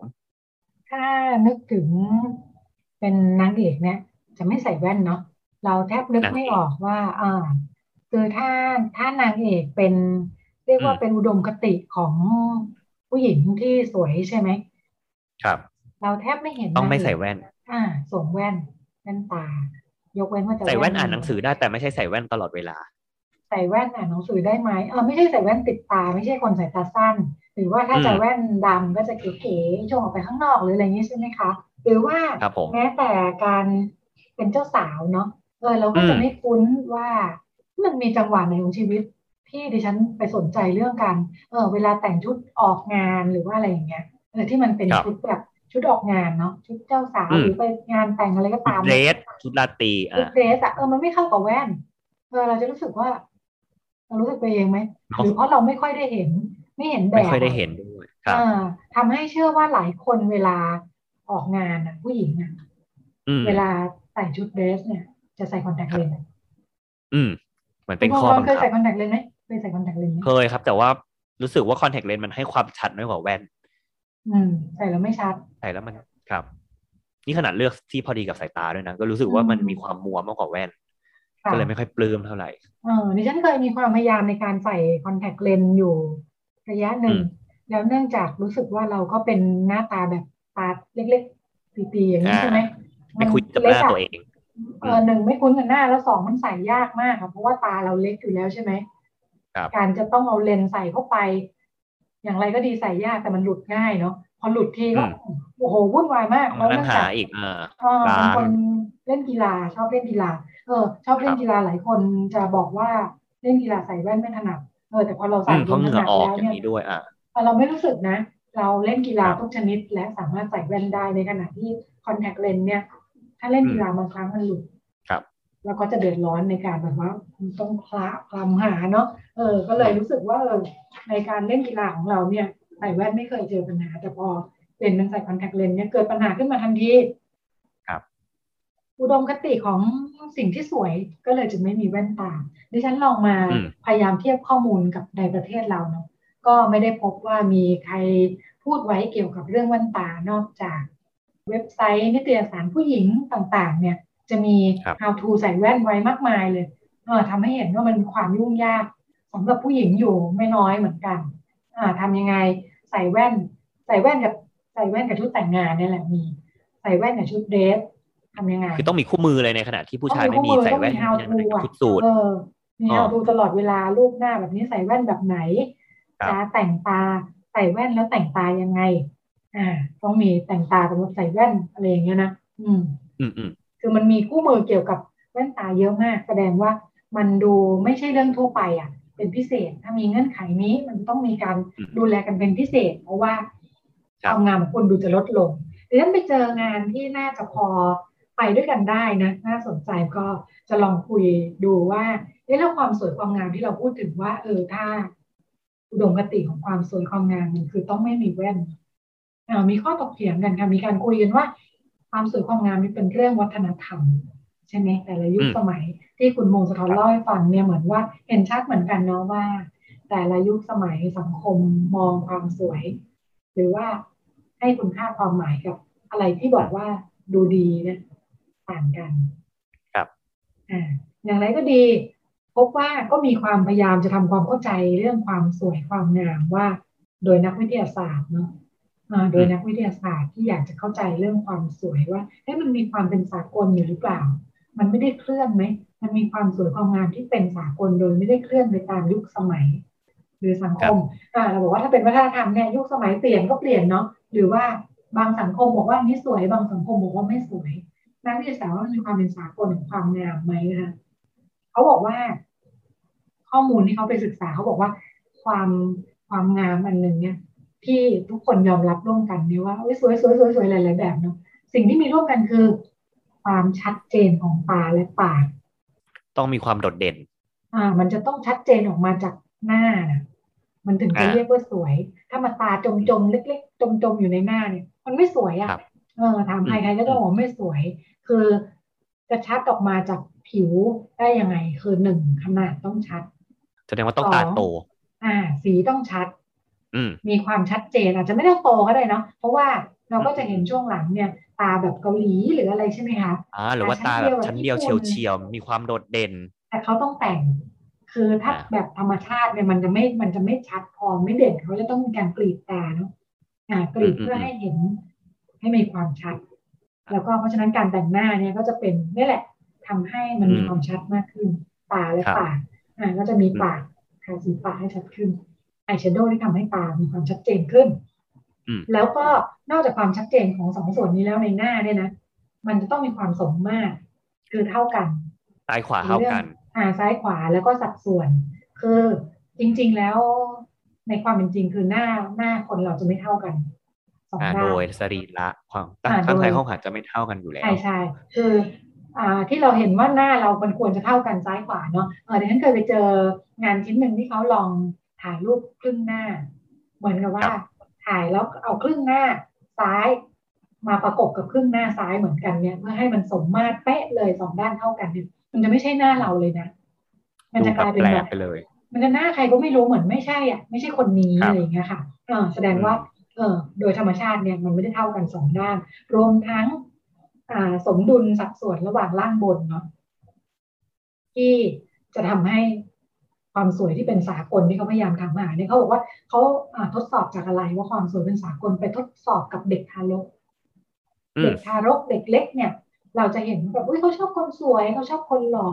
ถ้านึกถึงเป็นนางเอกเนี่ย จะไม่ใส่แว่นเนาะเราแทบนึกไม่ออกว่าอ่าคือถ้าถ้านางเอกเป็นเรียกว่าเป็นอุดมคติของผู้หญิงที่สวยใช่ไหมครับ เราแทบไม่เห็นต้องไม่นางเกใส่แว่น อ่าสวมแว่นแว่นตา ยกเว้นว่าจะใส่แว่นอ่านหนังสือได้แต่ไม่ใช่ใส่แว่นตลอดเวลา ใส่แว่นอ่านหนังสือได้ไหมเออไม่ใช่ใส่แว่นติดตา ไม่ใช่คนสายตาสั้น หรือว่าถ้าจะอืมแว่นดำก็จะเก๋ๆโชว์ออกไปข้างนอกหรืออะไรอย่างนี้ใช่ไหมคะ หรือว่าครับผมแม้แต่การเป็นเจ้าสาวเนาะเออเราก็อืมจะไม่คุ้นว่ามันมีจังหวะไหนของชีวิตที่ดิฉันไปสนใจเรื่องการเออเวลาแต่งชุดออกงานหรือว่าอะไรอย่างเงี้ยเออที่มันเป็นครับชุดแบบ ชุดออกงานเนาะชุดเจ้าสาวอืมหรือไปงานแต่งอะไรก็ตามเดรสชุดราตรีชุดอะเดรสอะเออมันไม่เข้ากับแว่นเออเราจะรู้สึกว่า เรารู้สึกไปเองไหมเนอะหรือเพราะเราไม่ค่อยได้เห็น ไม่เห็นแบบไม่ค่อยได้เห็นด้วยครับอ่าทำให้เชื่อว่าหลายคนเวลาออกงานอะผู้หญิงอะอืมเวลาใส่ชุดเดรสเนี่ย จะใส่คอนแทคเลนส์อืมเหมือนเป็นคุณข้อพงบังษ์เคยคัใส่บคอนแทคเลนส์ไหมเคยใส่คอนแทคเลนส์ไหมเคยครับ แต่ว่ารู้สึกว่าคอนแทคเลนส์มันให้ความชัดน้อยกว่าแว่น อืมใส่แล้วไม่ชัด ใส่แล้วมันครับ นี่ขนาดเลือกที่พอดีกับสายตาด้วยนะ ก็รู้สึกว่ามันอืมมีความมัวมากกว่าแว่นค่ะก็เลยไม่ค่อยปลื้มเท่าไหร่เออดิฉันเคยมีความพยายามในการใส่คอนแทคเลนส์อยู่ระยะหนึ่งอืมแล้วเนื่องจากรู้สึกว่าเราก็เป็นหน้าตาแบบตาเล็กๆตีๆอย่างนี้ใช่ไหมไม่คุยกับหเล็น้าอะตัวเองเออหนึ่งไม่คุ้นกับหน้าแล้วสองมันใส่ยากมากค่ะเพราะว่าตาเราเล็กอยู่แล้วใช่ไหมครับการจะต้องเอาเลนส์ใส่เข้าไป อย่างไรก็ดีใส่ยากแต่มันหลุดง่ายเนาะพอหลุดทีก็โอ้โหวุ่นวายมากเพมาราะนั่เนื่งองหาจากอีกอ่าเออร้านบางคนเล่นกีฬาชอบเล่นกีฬา เออ ชอบเล่นกีฬาหลายคนจะบอกว่าเล่นกีฬาใส่แว่นไม่ถนัดเออแต่พอเราอืใส่มเพราะเหถงื่อนัดออกแล้วอย่าเนี่งยนี้ด้วยอะเราไม่รู้สึกนะ เราเล่นกีฬาครับทุกชนิดและสามารถใส่แว่นได้ในขณะที่คอนแทคเลนส์เนี่ย ถ้าเล่นกีฬาบางครั้งมันหลุดครับ แล้วก็จะเดือดร้อนในการแบบว่าต้องคละคลำหาเนาะเออ ก็เลยรู้สึกว่าเออในการเล่นกีฬาของเราเนี่ยใส่แว่นไม่เคยเจอปัญหา แต่พอเปลี่ยนเป็นใส่คอนแทคเลนส์เนี่ยเกิดปัญหาขึ้นมาทันทีครับ อุดมคติของสิ่งที่สวยก็เลยจึงไม่มีแว่นตาดิฉันลองมาอืมพยายามเทียบข้อมูลกับในประเทศเราเนาะก็ไม่ได้พบว่ามีใครพูดไว้เกี่ยวกับเรื่องแว่นตานอกจากเว็บไซต์นิตยสารผู้หญิงต่าง ๆ เนี่ย จะมีครับ how to ใส่แว่นไว้มากมายเลยเออทำให้เห็นว่ามันมีความยุ่งยากสำหรับผู้หญิงอยู่ไม่น้อยเหมือนกันอ่าทำยังไงใส่แว่น ใส่แว่นกับใส่แว่นกับชุดแต่งงานเนี่ยแหละมี ใส่แว่นกับชุดเดรสทำยังไง คือต้องมีคู่มือเลยในขณะที่ผู้ชายไม่มีต้องใส่แว่นต้องมี how อย่าง to ในชุดสูทเออมีอ๋อ how to ตลอดเวลารูปหน้าแบบนี้ใส่แว่นแบบไหนครับจะแต่งตาใส่แว่นแล้วแต่งตายังไง อ่าต้องมีแต่งตาสำหรับใส่แว่นอะไรอย่างเงี้ยนะอืม อืมอืม คือมันมีคู่มือเกี่ยวกับแว่นตาเยอะมาก แสดงว่ามันดูไม่ใช่เรื่องทั่วไปอะ เป็นพิเศษ ถ้ามีเงื่อนไขนี้มันต้องมีการอืมดูแลกันเป็นพิเศษ เพราะว่าครัคบวามงามของคุณดูจะลดลงดิฉันไปเจองานที่น่าจะพอไปด้วยกันได้นะ น่าสนใจก็จะลองคุยดูว่าเรื่องความสวยความงามที่เราพูดถึงว่า เออถ้าอุดมคติของความสวยความงามมันคือต้องไม่มีแว่นอ่ามีข้อตกเถียงกันค่ะมีการคุยกันว่า ความสวยความงามนี่เป็นเรื่องวัฒนธรรม ใช่ไหมแต่ละยุคอืมสมัย ที่คุณมงสะท้อนเล่าให้ฟังเนี่ยเหมือนว่าเห็นชัดเหมือนกันเนาะว่า แต่ละยุคสมัยสังคมมองความสวย หรือว่าให้คุณค่าความหมายกับ อะไรที่บอกว่าดูดีเนี่ยต่างกัน ครับอ่าอย่างไรก็ดี พบว่าก็มีความพยายามจะทำความเข้าใจเรื่องความสวยความงามว่า โดยนักวิทยาศาสตร์เนาะอ่า โดยนักวิทยาศาสตร์ที่อยากจะเข้าใจเรื่องความสวยว่าเฮ้ยมันมีความเป็นสากลอยู่หรือเปล่า มันไม่ได้เคลื่อนไหม มันมีความสวยความงามที่เป็นสากลโดยไม่ได้เคลื่อนไปตามยุคสมัย หรือสังคมอ่าเราบอกว่าถ้าเป็นวัฒนธรรมเนี่ยยุคสมัยเปลี่ยนก็เปลี่ยนเนาะหรือว่าบางสังคมบอกว่านี่สวยบางสังคมบอกว่าไม่สวยนักวิทยาศาสตร์ว่ามันมีความเป็นสากลของความงามไหมนะคะเขาบอกว่า ข้ข้อมูลที่เขาไปศึกษาเขาบอกว่าความความงามอันหนึ่งเนี่ย ที่ทุกคนยอมรับร่วมกันเนี่ยว่าสวยสวยสวยสวยหลายๆแบบเนาะสิ่งที่มีร่วมกันคือ ความชัดเจนของตาและปากต้องมีความโดดเด่น อ่า มันจะต้องชัดเจนออกมาจากหน้านะมันถึงจะเรียกว่าสวย ถ้ามาตาจมจมๆเล็ก ๆ จมจมๆอยู่ในหน้าเนี่ยมันไม่สวยอะ่ะเออถามใครใครก็จะบอกว่าไม่สวย คือจะชัดออกมาจากผิวได้ยังไง คือหนึ่งขนาดต้องชัด แสดงว่าต้องตาโต อ่า สีต้องชัดอื มมีความชัดเจนอาจจะไม่ได้โตก็ได้เนาะเพราะว่าเราก็จะเห็นช่วงหลังเนี่ย ตาแบบเกาหลีหรืออะไรใช่ไหมคะอ่าหรือว่าตาแบบชั้นเดียวเฉียวเฉียวๆมีความโดดเด่น แต่เขาต้องแต่ง คือถ้าอ่าแบบธรรมชาติเนี่ยมันจะไม่มันจะไม่ชัดพอไม่เด่นเขาจะต้องมีการกรีดตาเนาะอ่ากรีดเพื่อให้เห็นให้มีความชัด แล้วก็เพราะฉะนั้นการแต่งหน้าเนี่ยก็จะเป็นนี่แหละทำให้มันมีความชัดมากขึ้นตาและปากอ่าก็จะมีปากทาสีปากให้ชัดขึ้น อายแชโดว์ที่ทำให้ตามีความชัดเจนขึ้นอืมแล้วก็นอกจากความชัดเจนของสองส่วนนี้แล้วในหน้าเนี่ยนะ มันจะต้องมีความสมมาตรคือเท่ากันซ้ายขวาเท่ากัน อ่าซ้ายขวาแล้วก็สัดส่วน คือจริง ๆแล้วในความเป็นจริงคือหน้าหน้าคนเราจะไม่เท่ากันสองอ่าด้าโดนยสรีระความอ่าตั้งใจโดยห้องหัดจะไม่เท่ากันอยู่แล้วใช่ใช่คืออ่าที่เราเห็นว่าหน้าเรามันควรจะเท่ากันซ้ายขวาเนาะเออเดี๋ยวฉันเคยไปเจองานชิ้นหนึ่งที่เขาลอง ถ่ายรูปครึ่งหน้า เหมือนกับว่าครับถ่ายแล้วเอาครึ่งหน้าซ้ายมาประกบกับครึ่งหน้าซ้ายเหมือนกันเนี่ยเพื่อให้มันสมมาตรเป๊ะเลยสองด้านเท่ากันเนี่ยมันจะไม่ใช่หน้าเราเลยนะ มันดูจะแบกลาบยเป็นแปลแบกบไปเลย มันจะหน้าใครก็ไม่รู้เหมือนไม่ใช่อะไม่ใช่คนนี้ครับอะไรอย่างเงี้ยค่ะเออแสดงว่าเออโดยธรรมชาติเนี่ยมันไม่ได้เท่ากันสองด้าน รวมทั้งอ่าสมดุลสัดส่วนระหว่างล่างบนเนาะที่จะทำให้ ความสวยที่เป็นสากลที่เขาพยายามทำหาเนี่ยเขาบอกว่าเขาอ่าทดสอบจากอะไรว่าความสวยเป็นสากลไปทดสอบกับเด็กทารกอืเด็มกทารกเด็กเล็กเนี่ย เราจะเห็นแบบอุ้ยเขาชอบคนสวยเขาชอบคนหล่อ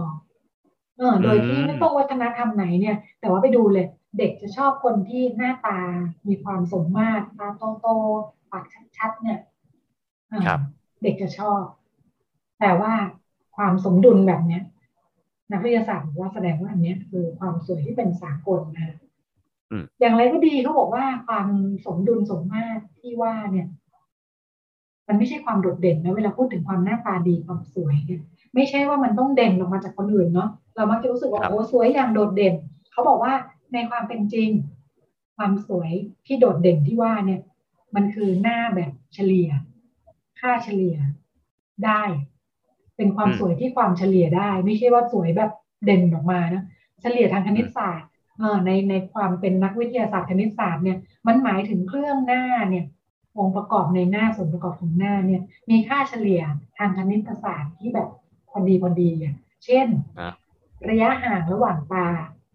เออโดยที่อืมไม่ต้องวัฒนธรรมไหนเนี่ย แต่ว่าไปดูเลย เด็กจะชอบคนที่หน้าตา มีความสมมาตรตาโตๆปากชัดๆเนี่ยเออครับเด็กจะชอบ แต่ว่าความสมดุลแบบเนี้ย นักวิทยาศาสตร์บอกว่าแสดงว่าอันเนี้ยคือความสวยที่เป็นสากลนะอืมอย่างไรก็ดีเขาบอกว่าความสมดุลสมมาตรที่ว่าเนี่ย มันไม่ใช่ความโดดเด่นนะเวลาพูดถึงความหน้าตาดีความสวยเนี่ยไม่ใช่ว่ามันต้องเด่นออกมาจากคนอื่นเนาะเรามักจะรู้สึกว่าครับโอ้สวยอย่างโดดเด่น เขาบอกว่าในความเป็นจริง ความสวยที่โดดเด่นที่ว่าเนี่ย มันคือหน้าแบบเฉลี่ย ค่าเฉลี่ยได้ เป็นความอืมสวยที่ความเฉลี่ยได้ ไม่ใช่ว่าสวยแบบเด่นออกมานะเฉลี่ยทางคณิตศาสตร์เออในในความเป็นนักวิทยาศาสตร์คณิตศาสตร์เนี่ยมันหมายถึงเครื่องหน้าเนี่ยองค์ประกอบในหน้าส่วนประกอบของหน้าเนี่ย มีค่าเฉลี่ยทางคณิตศาสตร์ที่แบบพอดีพอดีอะเช่นอะระยะห่างระหว่างตา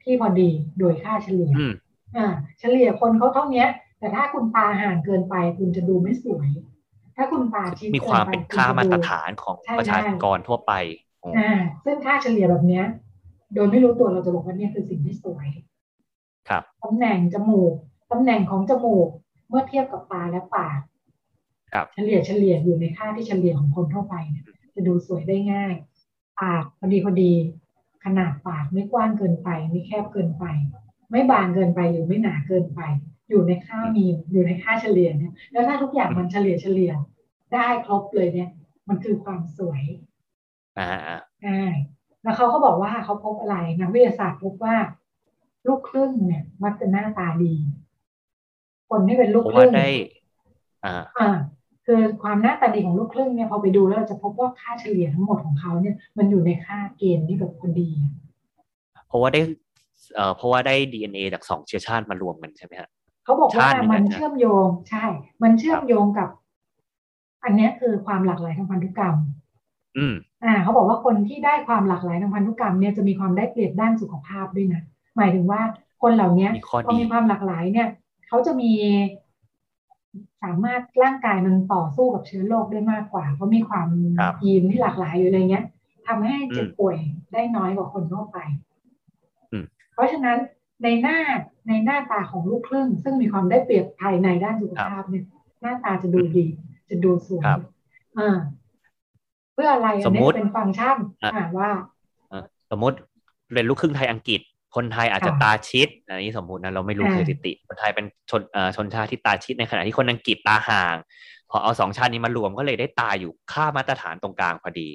ที่พอดีโดยค่าเฉลี่ยอืมอ่า เฉลี่ยคนเขาเท่าเนี้ยแต่ถ้าคุณตาห่างเกินไปคุณจะดูไม่สวย ถ้าคุณตาชิดมีความกิเป็นไค่ามาตรณจะดูฐานของใช่ประชากรทั่วไปอ๋ออ่าซึ่งค่าเฉลี่ยแบบเนี้ย โดยไม่รู้ตัวเราจะบอกว่าเนี่ยคือสิ่งที่สวย ครับตำแหน่งจมูกตำแหน่งของจมูกเมื่อเทียบกับตาและปากครับเฉลี่ยเฉลี่ยอยู่ในค่าที่เฉลี่ยของคนทั่วไปเนี่ยจะดูสวยได้ง่าย ปากพอดีพอดี ขนาดปากไม่กว้างเกินไป ไม่แคบเกินไป ไม่บางเกินไปหรือไม่หนาเกินไป อยู่ในค่ามีอยู่ในค่าเฉลี่ยเนี่ยแล้วถ้าทุกอย่างมันเฉลี่ยเฉลี่ยได้ครบเลยเนี่ย มันคือความสวยอ่าอ่าใช่แล้วเขาก็บอกว่าเขาพบอะไรนักวิทยาศาสตร์พบว่า ลูกครึ่งเนี่ย มักจะหน้าตาดี คนที่เป็นลูกเพราะคว่ารึ่งได้อ่าอ่าคือความหน้าตาดีของลูกครึ่งเนี่ยพอไปดูแล้วเราจะพบว่าค่าเฉลี่ยทั้งหมดของเขาเนี่ย มันอยู่ในค่าเกณฑ์ที่แบบพอดี เพราะว่าได้เอ่อเพราะว่าได้ DNA จากสองเชื้อชาติมารวมกันใช่ไหมฮะ เขาบอกว่าชาติหนึ่งมันอะนะเชื่อมโยงใช่ มันเชื่อมโยงกับ อันเนี้ยคือความหลากหลายทางพันธุกรรม อืมอ่า เขาบอกว่าคนที่ได้ความหลากหลายทางพันธุกรรมเนี่ยจะมีความได้เปรียบด้านสุขภาพด้วยนะหมายถึงว่าคนเหล่านี้มีข้อพอดีมีความหลากหลายเนี่ยเขาจะมีสามารถร่างกายมันต่อสู้กับเชื้อโรคได้มากกว่า เพราะมีความครับยีนที่หลากหลายอยู่อะไรเงี้ยทำให้เจ็บอืมป่วยได้น้อยกว่าคนทั่วไปอืมเพราะฉะนั้น ในหน้าในหน้าตาของลูกครึ่ง ซึ่งมีความได้เปรียบภายในด้านสุขภาพเนี่ย หน้าตาจะดูดี จะดูสวยครับอ่าเพื่ออะไรสอันมนี้มุติเป็นฟังก์ชันอะอ่าว่าอ่าสมมติเป็นลูกครึ่งไทยอังกฤษ คนไทยอาจจะค่ะตาชิดอันนี้สมมุตินะเราไม่รู้อ่าสถิติ คนไทยเป็นชนเอ่อชนชาติที่ตาชิดในขณะที่คนอังกฤษตาห่าง พอเอาสองชาตินี้มารวมก็เลยได้ตาอยู่ค่ามาตรฐานตรงกลางพอดี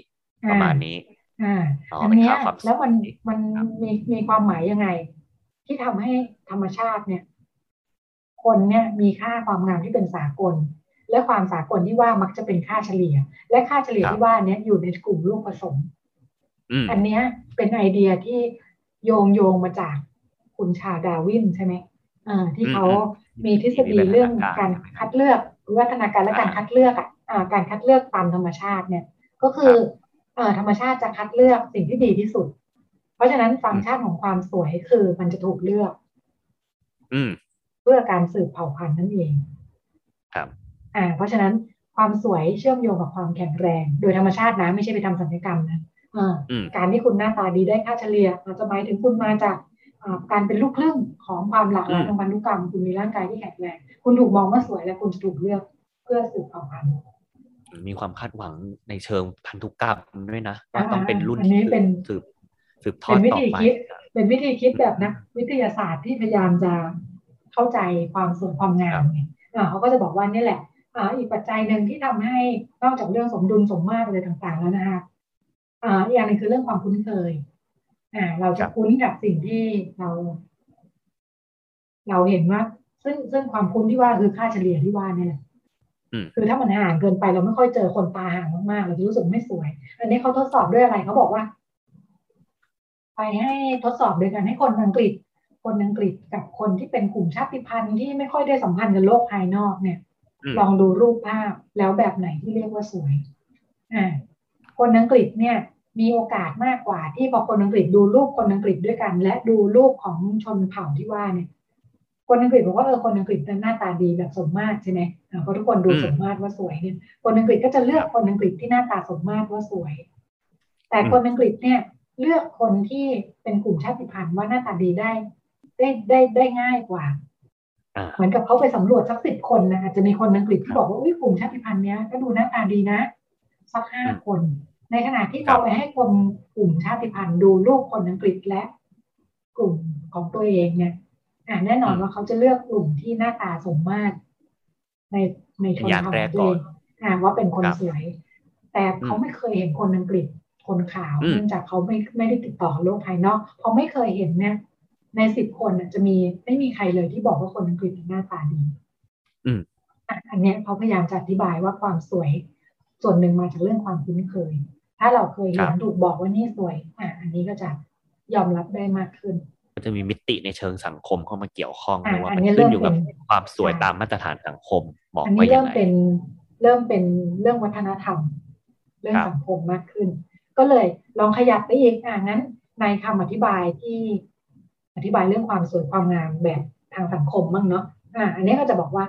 ประมาณนี้อ่าอ๋ออันเป็นเนี้ยค่าความแล้วมันสวยมันครับมีมีความหมายยังไง ที่ทำให้ธรรมชาติเนี่ย คนเนี่ยมีค่าความงามที่เป็นสากล และความสากลที่ว่ามักจะเป็นค่าเฉลี่ย และค่าเฉลี่ยที่ว่าเนี้ยอยู่ในกลุ่มลูกผสมอืมอันเนี้ยเป็นไอเดียที่โยงโยงมาจากคุณชาดาวินใช่ไหมอ่าที่เขามีทฤษฎีเรื่องการคัดเลือกวิวัฒนาการและการคัดเลือกอะอ่าการคัดเลือกตามธรรมชาติเนี่ย ก็คือเอ่อธรรมชาติจะคัดเลือกสิ่งที่ดีที่สุดเพ ราะฉะนั้นฟังก์ชันของความสวยคือมันจะถูกเลือก อืมเพื่อการสืบเผ่าพันธุ์นั่นเอง ครับ อ่า เพราะฉะนั้นความสวยเชื่อมโยงกับความแข็งแรง โดยธรรมชาตินะ ไม่ใช่ไปทำศัลยกรรมนะอ่าอืมการที่คุณหน้าตาดีได้ค่าเฉลี่ยอาจจะหมายถึงคุณมาจากอ่าการเป็นลูกครึ่งของความหลากหลายอืมทางพันธุกรรม คุณมีร่างกายที่แข็งแรงคุณถูกมองว่าสวยและคุณจะถูกเลือกเพื่อสืบเผ่าพันธุ์มีความคาดหวังในเชิงพันธุกรรมด้วยนะว่าอ่าต้องเป็นรุ่นอันนี้ที่เป็นสืบ สืบทอเป็ดนวิต่อธีไปคิดเป็นวิธีคิดแบบนักวิทยาศาสตร์ที่พยายามจะเข้าใจความสวยความงามไงอ่าเขาก็จะบอกว่านี่แหละอ่าอีกปัจจัยหนึ่งที่ทำให้นอกจากเรื่องสมดุลสมมาตรอะไรต่างๆแล้วนะคะอ่าอีกอย่างหนึงคือเรื่องความคุ้นเคยอ่าเราจะคุ้นกับสิ่งที่เรา เราเห็นว่า ซึ่งซึ่งความคุ้นที่ว่าคือค่าเฉลี่ยที่ว่าเนี่ยแหละอืมคือถ้ามันห่างเกินไปเราไม่ค่อยเจอคนตาห่างมากๆเราจะรู้สึกไม่สวย อันนี้เขาทดสอบด้วยอะไรเขาบอกว่า ไปให้ทดสอบโดยการให้คนอังกฤษ คนอังกฤษกับคนที่เป็นกลุ่มชาติพันธุ์ที่ไม่ค่อยได้สัมพันธ์กับโลกภายนอกเนี่ยอืมลองดูรูปภาพแล้วแบบไหนที่เรียกว่าสวยอ่าคนอังกฤษเนี่ยมีโอกาสมากกว่าที่พอคนอังกฤษดูรูปคนอังกฤษด้วยกัน และดูรูปของชนเผ่าที่ว่าเนี่ย คนอังกฤษบอกว่าเออคนอังกฤษเป็นหน้าตาดีแบบสมมาตรใช่ไหมอ่าเพราะทุกคนดูอืมสมมาตรว่าสวยเนี่ยคนอังกฤษก็จะเลือกคนอังกฤษที่หน้าตาสมมาตรว่าสวย แต่อืมคนอังกฤษเนี่ย เลือกคนที่เป็นกลุ่มชาติพันธุ์ว่าหน้าตาดีได้ ได้ได้ได้ง่ายกว่าอ่าเหมือนกับเขาไปสำรวจสักสิบคนนะอาจจะมีคนอังกฤษที่บอกว่าอุ้ยกลุ่มชาติพันธุ์เนี้ยก็ดูหน้าตาดีนะ สักห้าอืมคน ในขณะที่ครัเราบไปให้คนกลุ่มชาติพันธุ์ดูรูปคนอังกฤษและกลุ่มของตัวเองเนี่ยอ่าแน่นอนว่าเขาจะเลือกกลุ่มที่หน้าตาสมมาตรในในชนอย่างเผ่าแรขกองตัวก่อเอนงอ่าว่าเป็นคนครับสวยแต่เขาไม่เคยเห็นคนอังกฤษ คนขาวอืมเนื่องจากเขาไม่ไม่ได้ติดต่อกับโลกภายนอกพอไม่เคยเห็นเนี่ยในสิบคนน่ะจะมีไม่มีใครเลยที่บอกว่าคนอังกฤษหน้าตาดีอืมอะอันเนี้ยเขาพยายามจะอธิบายว่าความสวย ส่วนหนึ่งมาจากเรื่องความคุ้นเคย ถ้าเราเคยเห็นถูกบอกว่านี่สวยอะอันนี้ก็จะยอมรับได้มากขึ้น ก็จะมีมิติในเชิงสังคมเข้ามาเกี่ยวข้องอ่าด้วยว่าอันมันนี้ขึ้นอยู่เริ่กับมเป็นความสวยอ่าตามมาตรฐานสังคมบอกอันว่านี้ยัเริ่งมไงเป็นเริ่มเป็นเรื่องวัฒนธรรม เรื่องครับสังคมมากขึ้น ก็เลยลองขยับไปอีกอ่างั้น ในคำอธิบายที่อธิบายเรื่องความสวยความงามแบบทางสังคมบ้างเนาะอ่า อันนี้ก็จะบอกว่า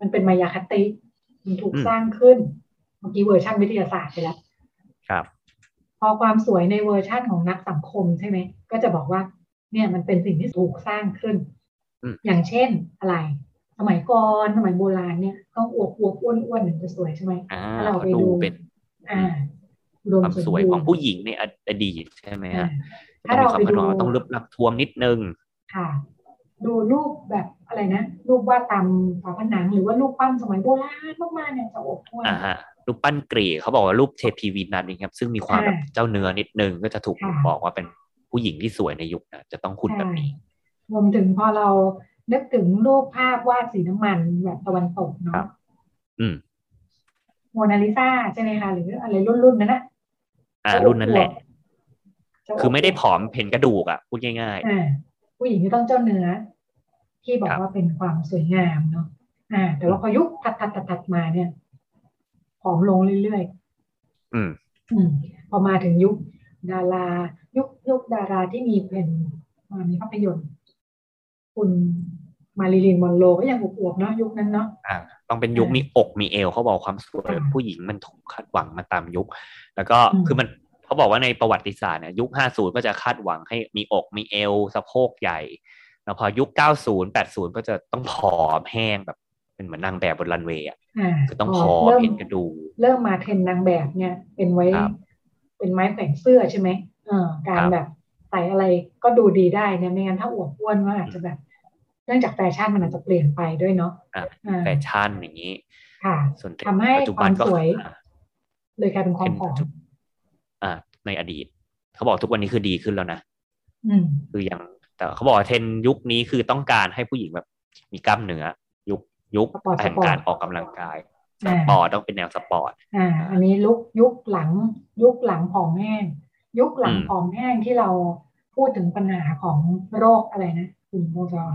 มันเป็นมายาคติ มันถูกอืมสร้างขึ้นเมื่อกี้เวอร์ชันวิทยาศาสตร์ไปแล้วครับ พอความสวยในเวอร์ชั่นของนักสังคมใช่ไหมก็จะบอกว่า เนี่ยมันเป็นสิ่งที่ถูกสร้างขึ้นอืมอย่างเช่นอะไร สมัยก่อนสมัยโบราณเนี่ยต้องอวบอวบอ้วนอ้วนถึงจะสวยใช่ไหมอ่าถ้าเราก็ไปดูดูเป็น อ่าอุดม ความสมสวยบูของรณ์ผู้หญิงในอดีตใช่ไหมอ่าฮะถ้าต้องเรามีความไปคาดดูหวังว่าต้องลึกลักทวมนิดนึงค่ะ ดูรูปแบบอะไรนะรูปวาดตามฝาผนังหรือว่ารูปปั้นสมัยโบราณมากๆเนี่ยจะอวบอ้วนอ่าฮะรูปปั้นกรีกเขาบอกว่ารูปเทพีวีนัสนะครับซึ่งมีความอ่าแบบเจ้าเนื้อนิดนึงก็จะถูกค่ะบอกว่าเป็นผู้หญิงที่สวยในยุคนั้นจะต้องคุณแบบนี้รวมถึงพอเรานึกถึงรูปภาพวาดสีน้ำมันแบบตะวันตกครัเนาะบอืมโมนาลิซาใช่ไหมคะหรืออะไรรุ่นๆนั้นนะ อ่า รุ่นนั้นแหละจะวบคือไม่ได้ผอมเห็นกระดูกอะพูดง่ายอ่าผู้หญิงที่ต้องเจ้าเนื้อ ที่บอกครับว่าเป็นความสวยงามเนาะอ่า แต่ว่าพอยุคถัดถัดถัดถัดมาเนี่ยผอมลงเรื่อยๆอืมๆอืม พอมาถึงยุคดารา ยุคยุคดาราที่มีเป็นมามีภาพยนตร์ คุณมาริลีนมอนโรก็ยังอวบๆเนาะยุคนั้นเนาะอ่า ต้องเป็นยุคอ่ามีมีอกมีเอวเขาบอกความสวยอ่าผู้หญิงมันถูกคาดหวังมาตามยุค แล้วก็อืมคือมันเขาบอกว่าในประวัติศาสตร์เนี่ยยุค 50 ก็จะคาดหวังให้มีอกมีเอวสะโพกใหญ่ แล้วพอยุค 90 80 ก็จะต้องผอมแห้งแบบเป็นเหมือนนางแบบบนรันเวย์อะอ่าคือต้องพผอมเริ่มเห็นกระดูกเริ่มมาเทรนด์นางแบบเนี่ยเป็นไว้ครับเป็นไม้แขวนเสื้อใช่ไหมเออการครับแบบใส่อะไรก็ดูดีได้เนี่ยไม่งั้นถ้าอวบอ้วนก็อาจจะแบบเนื่องจากแฟชั่นมันอาจจะเปลี่ยนไปด้วยเนาะอะอ่าแฟชั่นอย่างนี้ ค่ะส่วนทำให้ปัจจุบันก็ความสวยอะเลยกลายเป็นความผอมอ่า ในอดีต เขาบอกทุกวันนี้คือดีขึ้นแล้วนะอืมคือยังแต่เขาบอกว่าเทรนด์ยุคนี้คือต้องการให้ผู้หญิงแบบ มีกล้ามเนื้อยุคยุคสปอร์ตแห่งสปอร์ตการออกกำลังกายสอ่าปอร์ตต้องเป็นแนวสปอร์ตอ่า อันนี้ลุกยุคหลัง ยุคหลังผอมแห้ง ยุคหลังอืมผอมแห้งที่เราพูดถึงปัญหาของโรคอะไรนะคุณโบจรอ่า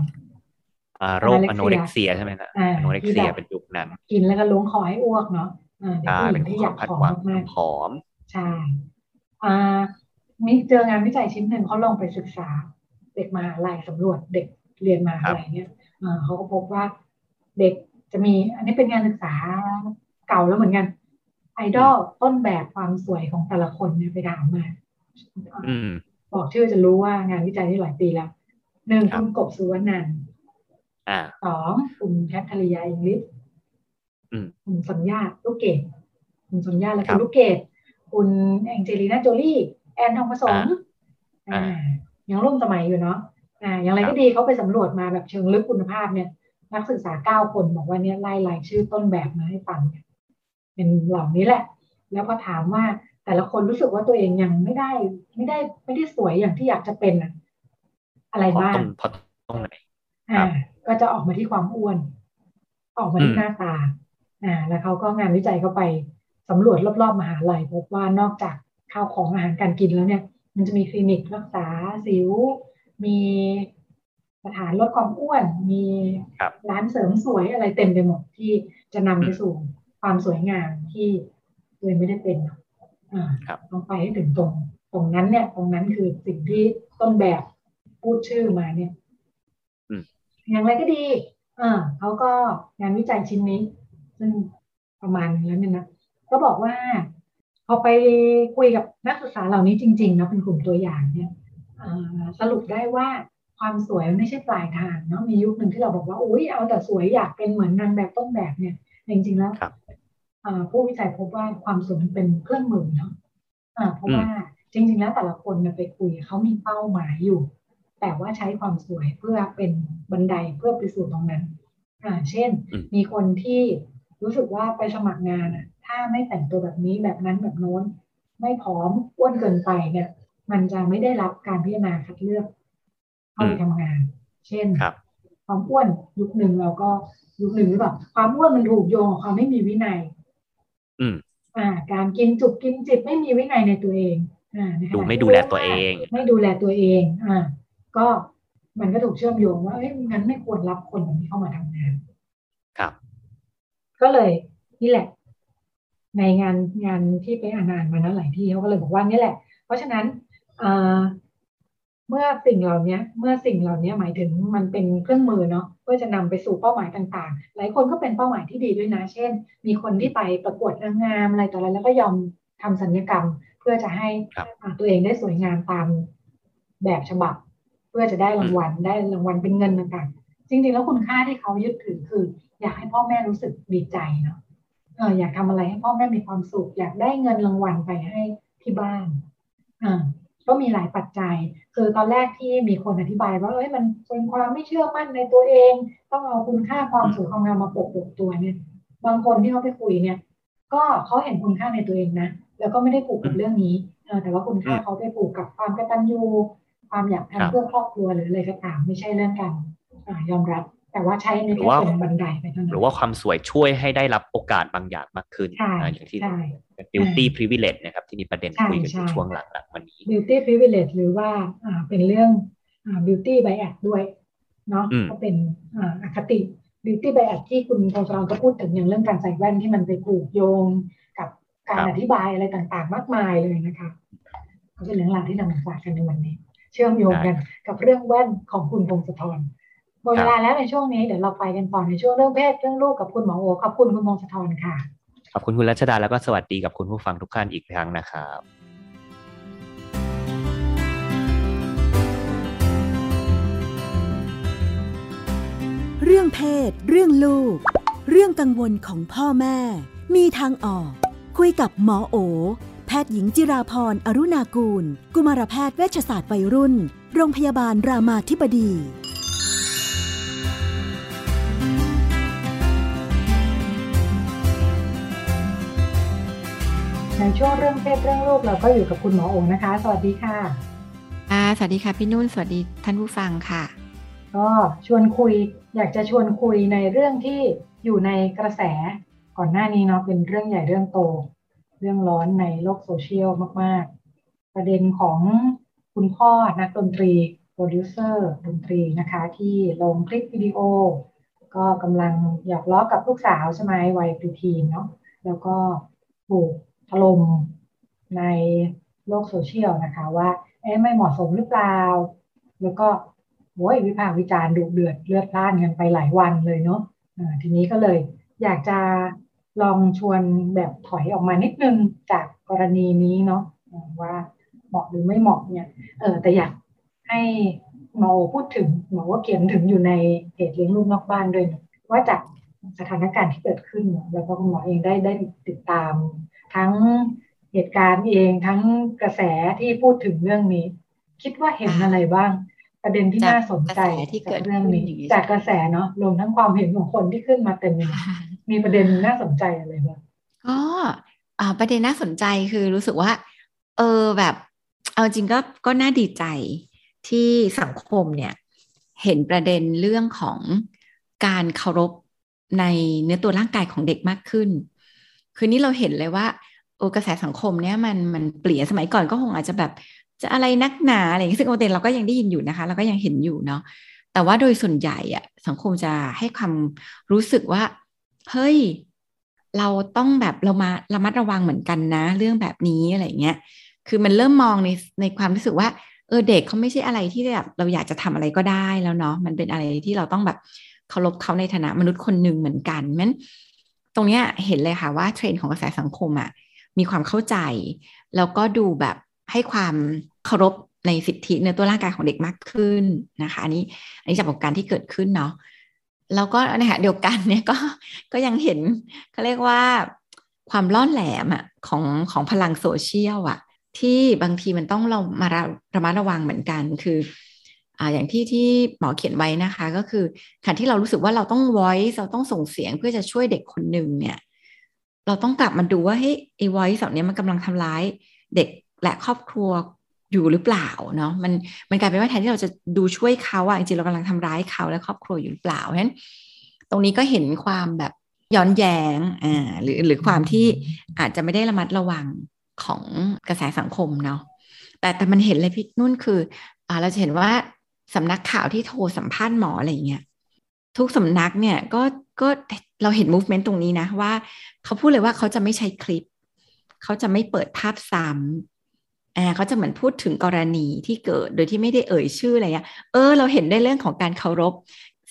โรคอ anorexia โนเร็กเซียใช่ไหมนะอ่าอโนเร็กที่เซียแบบเป็นยุคนั้น กินแล้วก็ล้วงคอให้อ้วกเนาะอ่าเด็กอ่าผู้หเป็ญินงที่คอวายามกผัดผอมหวังมากผอมๆใช่อ่ามีเจองานวิจัยชิ้นหนึ่งเขาลองไปศึกษา เด็กมหาลัยสำรวจเด็กเรียนมหาลัยเนี่ยอ่าเขาก็พบว่าเด็กจะมีอันนี้เป็นงานศึกษาเก่าแล้วเหมือนกัน ไอดอลต้นแบบความสวยของแต่ละคนเนี่ยไปถามมาอืมบอกชื่อจะรู้ว่างานวิจัยที่หลายปีแล้วหนึ่งครับคุณกบสุวรรณนันท์อ่า สองคุณแคทธริยาอิงลิสอืมคุณสัญญาลูกเกดคุณสัญญาและครัคุณบลูกเกดคุณแองเจลีน่าโจลี่แอนทองผสมอ่าอ่ายังร่วมสมัยอยู่เนาะอ่าอย่างไรครัก็บดีเขาไปสำรวจมาแบบเชิงลึกคุณภาพเนี่ย นักศึกษาเก้าคนบอกว่าเนี่ยไล่รายชื่อต้นแบบมาให้ฟังเนี่ยเป็นเหล่านี้แหละ แล้วก็ถามว่าแต่ละคนรู้สึกว่าตัวเองยังไม่ได้ไม่ได้ไม่ได้สวยอย่างที่อยากจะเป็นอะอะไรเพราะบ้างตรงเพราะตรงไหน อ่า ก็จะออกมาที่ความอ้วน ออกมาอืที่มหน้าตา อ่า แล้วเขาก็งานวิจัยเข้าไปสำรวจรอบๆมหาลัยพบว่านอกจากข้าวของอาหารการกินแล้วเนี่ย มันจะมีคลินิกรักษาสิว มีสถานลดความอ้วน มีครับร้านเสริมสวยอะไรเต็มไปหมดที่จะนำไปสู่ความสวยงามที่ตัวเองไม่ได้เป็นอ่าครับต้องไปให้ถึงตรง ตรงนั้นเนี่ย ตรงนั้นคือสิ่งที่ต้นแบบพูดชื่อมาเนี่ยอืม อย่างไรก็ดีเออเขาก็งานวิจัยชิ้นนี้ ซึ่งประมาณนึงแล้วเนี่ยนะก็บอกว่าพอไปคุยกับนักศึกษาเหล่านี้จริงๆนะเป็นกลุ่มตัวอย่างเนี่ยเอ่อสรุปได้ว่าความสวยมันไม่ใช่ปลายทางเนาะมียุคหนึ่งที่เราบอกว่าอุ้ยเอาแต่สวยอยากเป็นเหมือนนางแบบต้นแบบเนี่ย จริงๆแล้วครับเอ่อผู้วิจัยพบว่าความสวยมันเป็นเครื่องมือเนาะอ่าเพราะว่าจริง ๆ แล้วแต่ละคนเนี่ยไปคุยเขามีเป้าหมายอยู่ แต่ว่าใช้ความสวยเพื่อเป็นบันไดเพื่อไปสู่ตรงนั้นอ่าเช่นอืมมีคนที่รู้สึกว่าไปสมัครงานอะ ถ้าไม่แต่งตัวแบบนี้แบบนั้นแบบโน้น ไม่ผอมอ้วนเกินไปเนี่ย มันจะไม่ได้รับการพิจารณาคัดเลือกเข้าไปทำงาน เช่นครับความอ้วนยุคหนึ่งเราก็ยุคหนึ่งหรือเปล่าความอ้วนมันถูกโยงกับความไม่มีวินัย อืม อ่า การกินจุกกินจิบไม่มีวินัยในตัวเอง อ่าในขณะดูไม่ที่ดูแลตัวเอง ไม่ดูแลตัวเอง อ่า ก็มันก็ถูกเชื่อมโยงว่าเอ้ยงั้นไม่ควรรับคนแบบนี้เข้ามาทำงาน ครับ ก็เลยนี่แหละ ในงานงานที่ไปอ่านอ่านมานะหลายที่เขาก็เลยบอกว่านี่แหละ เพราะฉะนั้นเอ่อเมื่อสิ่งเหล่านี้เมื่อสิ่งเหล่านี้หมายถึงมันเป็นเครื่องมือเนาะเพื่อจะนำไปสู่เป้าหมายต่างๆ หลายคนก็เป็นเป้าหมายที่ดีด้วยนะ เช่น มีคนที่ไปประกวดนางงามอะไรต่ออะไรแล้วก็ยอมทำสัญญกรรม เพื่อจะให้ครับอ่าตัวเองได้สวยงามตามแบบฉบับ เพื่อจะได้รางวัลได้รางวัลเป็นเงินต่างๆจริงๆแล้วคุณค่าที่เขายึดถือคือ อยากให้พ่อแม่รู้สึกดีใจเนาะเอออยากทำอะไรให้พ่อแม่มีความสุข อยากได้เงินรางวัลไปให้ที่บ้านอ่าก็มีหลายปัจจัย คือตอนแรกที่มีคนอธิบายว่าเอ้ยมันเป็นความไม่เชื่อมั่นในตัวเอง ต้องเอาคุณค่าความสวยความงามมาปกปกตัวเนี่ย บางคนที่เขาไปคุยเนี่ย ก็เขาเห็นคุณค่าในตัวเองนะ แล้วก็ไม่ได้ผูกกับเรื่องนี้เออแต่ว่าคุณค่าอืมเขาไปผูกกับความกตัญญู ความอยากครัทำบเพื่อครอบครัวหรืออะไรก็ตามไม่ใช่เรื่องการอ่ายอมรับ แต่ว่าใช้ในหรืแค่อว่าเป็นบันไดไปเท่านั้นหรือว่าความสวยช่วยให้ได้รับโอกาสบางอย่างมากขึ้นใช่อ่าอย่างที่ใช่ beauty privilege นะครับ ที่มีประเด็นใช่คุยกันใช่ในช่วงหลังๆวันนี้ beauty privilege หรือว่าอ่าเป็นเรื่องอ่า beauty bias ด้วยเนาะอืมก็เป็นอ่าอคติ beauty bias ที่คุณโทรอนก็พูดถึงอย่างเรื่องการใส่แว่นที่มันไปผูกโยงกับการอธิบายอะไรต่างๆ มากมายเลยนะคะก็เป็นเรื่องราวที่นำมาฝากกันในวันนี้ เชื่อมโยงกันกับเรื่องแว่นของคุณพงศธรหมดเวลาแล้วในช่วงนี้เดี๋ยวเราไปกันต่อในช่วงเรื่องเพศเรื่องลูกกับคุณหมอโอขอบคุณคุณพงศธรค่ะขอบคุณคุณรัชดาแล้วก็สวัสดีกับคุณผู้ฟังทุกท่านอีกครั้งนะครับเรื่องเพศ เรื่องลูก เรื่องกังวลของพ่อแม่ มีทางออก คุยกับหมอโอ แพทย์หญิงจิราพรอรุณากูล กุมารแพทย์เวชศาสตร์วัยรุ่น โรงพยาบาลรามาธิบดี ในช่วงเรื่องเพศเรื่องลูกเราก็อยู่กับคุณหมอโองนะคะ สวัสดีค่ะอ่าสวัสดีค่ะพี่นุ่น สวัสดีท่านผู้ฟังค่ะ ก็ชวนคุยอยากจะชวนคุยในเรื่องที่อยู่ในกระแสก่อนหน้านี้เนาะเป็นเรื่องใหญ่เรื่องโต เรื่องร้อนในโลกโซเชียลมาก ๆ ประเด็นของคุณพ่อนักดนตรีโปรดิวเซอร์ดนตรีนะคะ ที่ลงคลิปวิดีโอ ก็กำลังหยอกล้อกับลูกสาวใช่ไหมวัย preteen เนาะแล้วก็ถูกถล่มในโลกโซเชียลนะคะว่าเอ๊ะไม่เหมาะสมหรือเปล่า แล้วก็โว้ยวิพากษ์วิจารณ์ดุเดือดเลือดพล่านกันไปหลายวันเลยเนาะะทีนี้ก็เลยอยากจะ ลองชวนแบบถอยออกมานิดนึงจากกรณีนี้เนาะว่าเหมาะหรือไม่เหมาะเนี่ยเออแต่อยากให้หมอพูดถึงหมอว่าเขียนถึงอยู่ในเพจเลี้ยงลูกนอกบ้านด้วยนะว่าจากสถานการณ์ที่เกิดขึ้นแล้วก็คุณหมอเองได้ได้ติดตาม ทั้งเหตุการณ์เองทั้งกระแสที่พูดถึงเรื่องนี้ คิดว่าเห็นอะไรบ้าง ประเด็นที่น่าสนใจที่เกิดเรื่องนี้ จากกระแสเนาะรวมทั้งความเห็นของคนที่ขึ้นมาเต็มเลย มีประเด็นน่าสนใจอะไรบ้างก็ประเด็นน่าสนใจคือรู้สึกว่า เออแบบ เอาจริงก็ก็น่าดีใจที่สังคมเนี่ย เห็นประเด็นเรื่องของการเคารพในเนื้อตัวร่างกายของเด็กมากขึ้น คือนี้เราเห็นเลยว่าโอกระแสสังคมเนี่ยมันมันเปลี่ยนสมัยก่อนก็คงอาจจะแบบจะอะไรนักหนาอะไรอย่างนี้ซึ่งประเด็นเราก็ยังได้ยินอยู่นะคะ เราก็ยังเห็นอยู่เนาะแต่ว่าโดยส่วนใหญ่อะสังคมจะให้ความรู้สึกว่า เฮ้ย เราต้องแบบเรามาระมัดระวังเหมือนกันนะ เรื่องแบบนี้อะไรเงี้ย คือมันเริ่มมองในในความรู้สึกว่าเออเด็กเขาไม่ใช่อะไรที่แบบเราอยากจะทำอะไรก็ได้แล้วเนาะมันเป็นอะไรที่เราต้องแบบเคารพเขาในฐานะมนุษย์คนหนึ่งเหมือนกันมันตรงเนี้ยเห็นเลยค่ะว่าเทรนด์ของกระแสสังคมอะ่ะมีความเข้าใจ แล้วก็ดูแบบให้ความเคารพในสิทธิในตัวร่างกายของเด็กมากขึ้นนะคะอันนี้อันนี้จากประสบการณ์ที่เกิดขึ้นเนาะ แล้วก็ในขณะเดียวกันเนี่ยก็ก็ยังเห็นเขาเรียกว่าความล่อนแหลมอะของของพลังโซเชียลอะที่บางทีมันต้องเรามาระระมัดระวังเหมือนกันคืออ่าอย่างที่ที่หมอเขียนไว้นะคะ ก็คือการที่เรารู้สึกว่าเราต้อง voice เราต้องส่งเสียงเพื่อจะช่วยเด็กคนหนึ่งเนี่ย เราต้องกลับมาดูว่าเฮ้ยไอ้ไวส์เหล่านี้มันกำลังทำร้ายเด็กและครอบครัว อยู่หรือเปล่าเนาะมันมันกลายเป็นว่าแทนที่เราจะดูช่วยเขาอะจริงๆเรากำลังทำร้ายเขาและครอบครัวอยู่หรือเปล่าเพราะฉะนั้นตรงนี้ก็เห็นความแบบย้อนแย้งอ่าหรือหรือความที่อาจจะไม่ได้ระมัดระวังของกระแสสังคมเนาะแต่แต่มันเห็นเลยพี่นุ่นคืออ่าเราจะเห็นว่าสำนักข่าวที่โทรสัมภาษณ์หมออะไรเงี้ยทุกสำนักเนี่ยก็ก็เราเห็น movement ตรงนี้นะว่า เขาพูดเลยว่าเขาจะไม่ใช้คลิป เขาจะไม่เปิดภาพซ้ำ อ่าเขาจะเหมือนพูดถึงกรณีที่เกิดโดยที่ไม่ได้เอ่ยชื่ออะไรเงี้ยเออ เราเห็นได้เรื่องของการเคารพ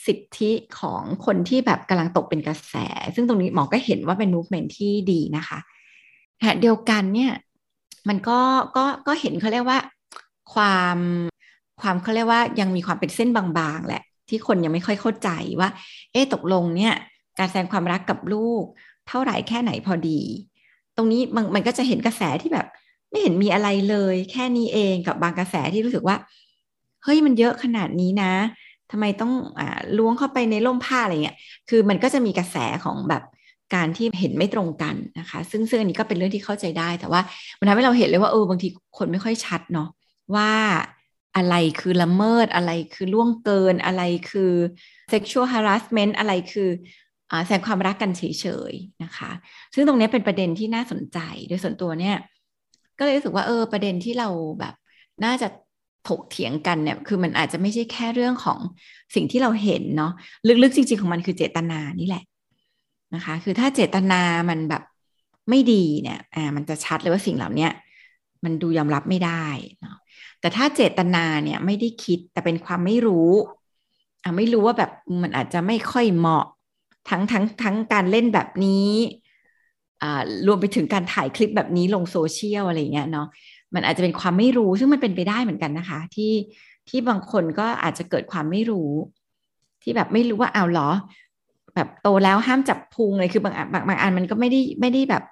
สิทธิของคนที่แบบกำลังตกเป็นกระแส ซึ่งตรงนี้หมอก็เห็นว่าเป็น movement ที่ดีนะคะขณะเดียวกันเนี่ยมันก็ก็ก็เห็นเขาเรียกว่าความความเขาเรียกว่ายังมีความเป็นเส้นบางๆแหละ ที่คนยังไม่ค่อยเข้าใจว่า เอ๊ะตกลงเนี่ยการแสดงความรักกับลูก เท่าไหร่แค่ไหนพอดี ตรงนี้มันมันก็จะเห็นกระแสที่แบบ ไม่เห็นมีอะไรเลย แค่นี้เองกับบางกระแสที่รู้สึกว่า เฮ้ยมันเยอะขนาดนี้นะทำไมต้องอ่าล้วงเข้าไปในร่มผ้าอะไรเงี้ยคือมันก็จะมีกระแสของแบบการที่เห็นไม่ตรงกันนะคะ ซึ่งซึ่งอันนี้ก็เป็นเรื่องที่เข้าใจได้ แต่ว่ามันทำให้เราเห็นเลยว่าเออบางทีคนไม่ค่อยชัดเนาะว่าอะไรคือละเมิดอะไรคือล่วงเกินอะไรคือ sexual harassment อะไรคือแสดงความรักกันเฉยๆนะคะ ซึ่งตรงนี้เป็นประเด็นที่น่าสนใจ โดยส่วนตัวเนี่ย ก็เลยรู้สึกว่าเออประเด็นที่เราแบบน่าจะถกเถียงกันเนี่ยคือมันอาจจะไม่ใช่แค่เรื่องของสิ่งที่เราเห็นเนาะลึกๆจริง ๆ ของมันคือเจตนานี่แหละนะคะ คือถ้าเจตนามันแบบไม่ดีเนี่ยอ่ามันจะชัดเลยว่าสิ่งเหล่านี้มันดูยอมรับไม่ได้เนาะแต่ถ้าเจตนาเนี่ยไม่ได้คิดแต่เป็นความไม่รู้อะไม่รู้ว่าแบบมันอาจจะไม่ค่อยเหมาะทั้งทั้งทั้งการเล่นแบบนี้ รวมไปถึงการถ่ายคลิปแบบนี้ลงโซเชียลอะไรเงี้ยเนาะมันอาจจะเป็นความไม่รู้ซึ่งมันเป็นไปได้เหมือนกันนะคะ ที่ที่บางคนก็อาจจะเกิดความไม่รู้ ที่แบบไม่รู้ว่าเอาหรอ แบบโตแล้วห้ามจับพุงเลยคือบางบางบางอันมันก็ไม่ได้ไม่ได้แบบ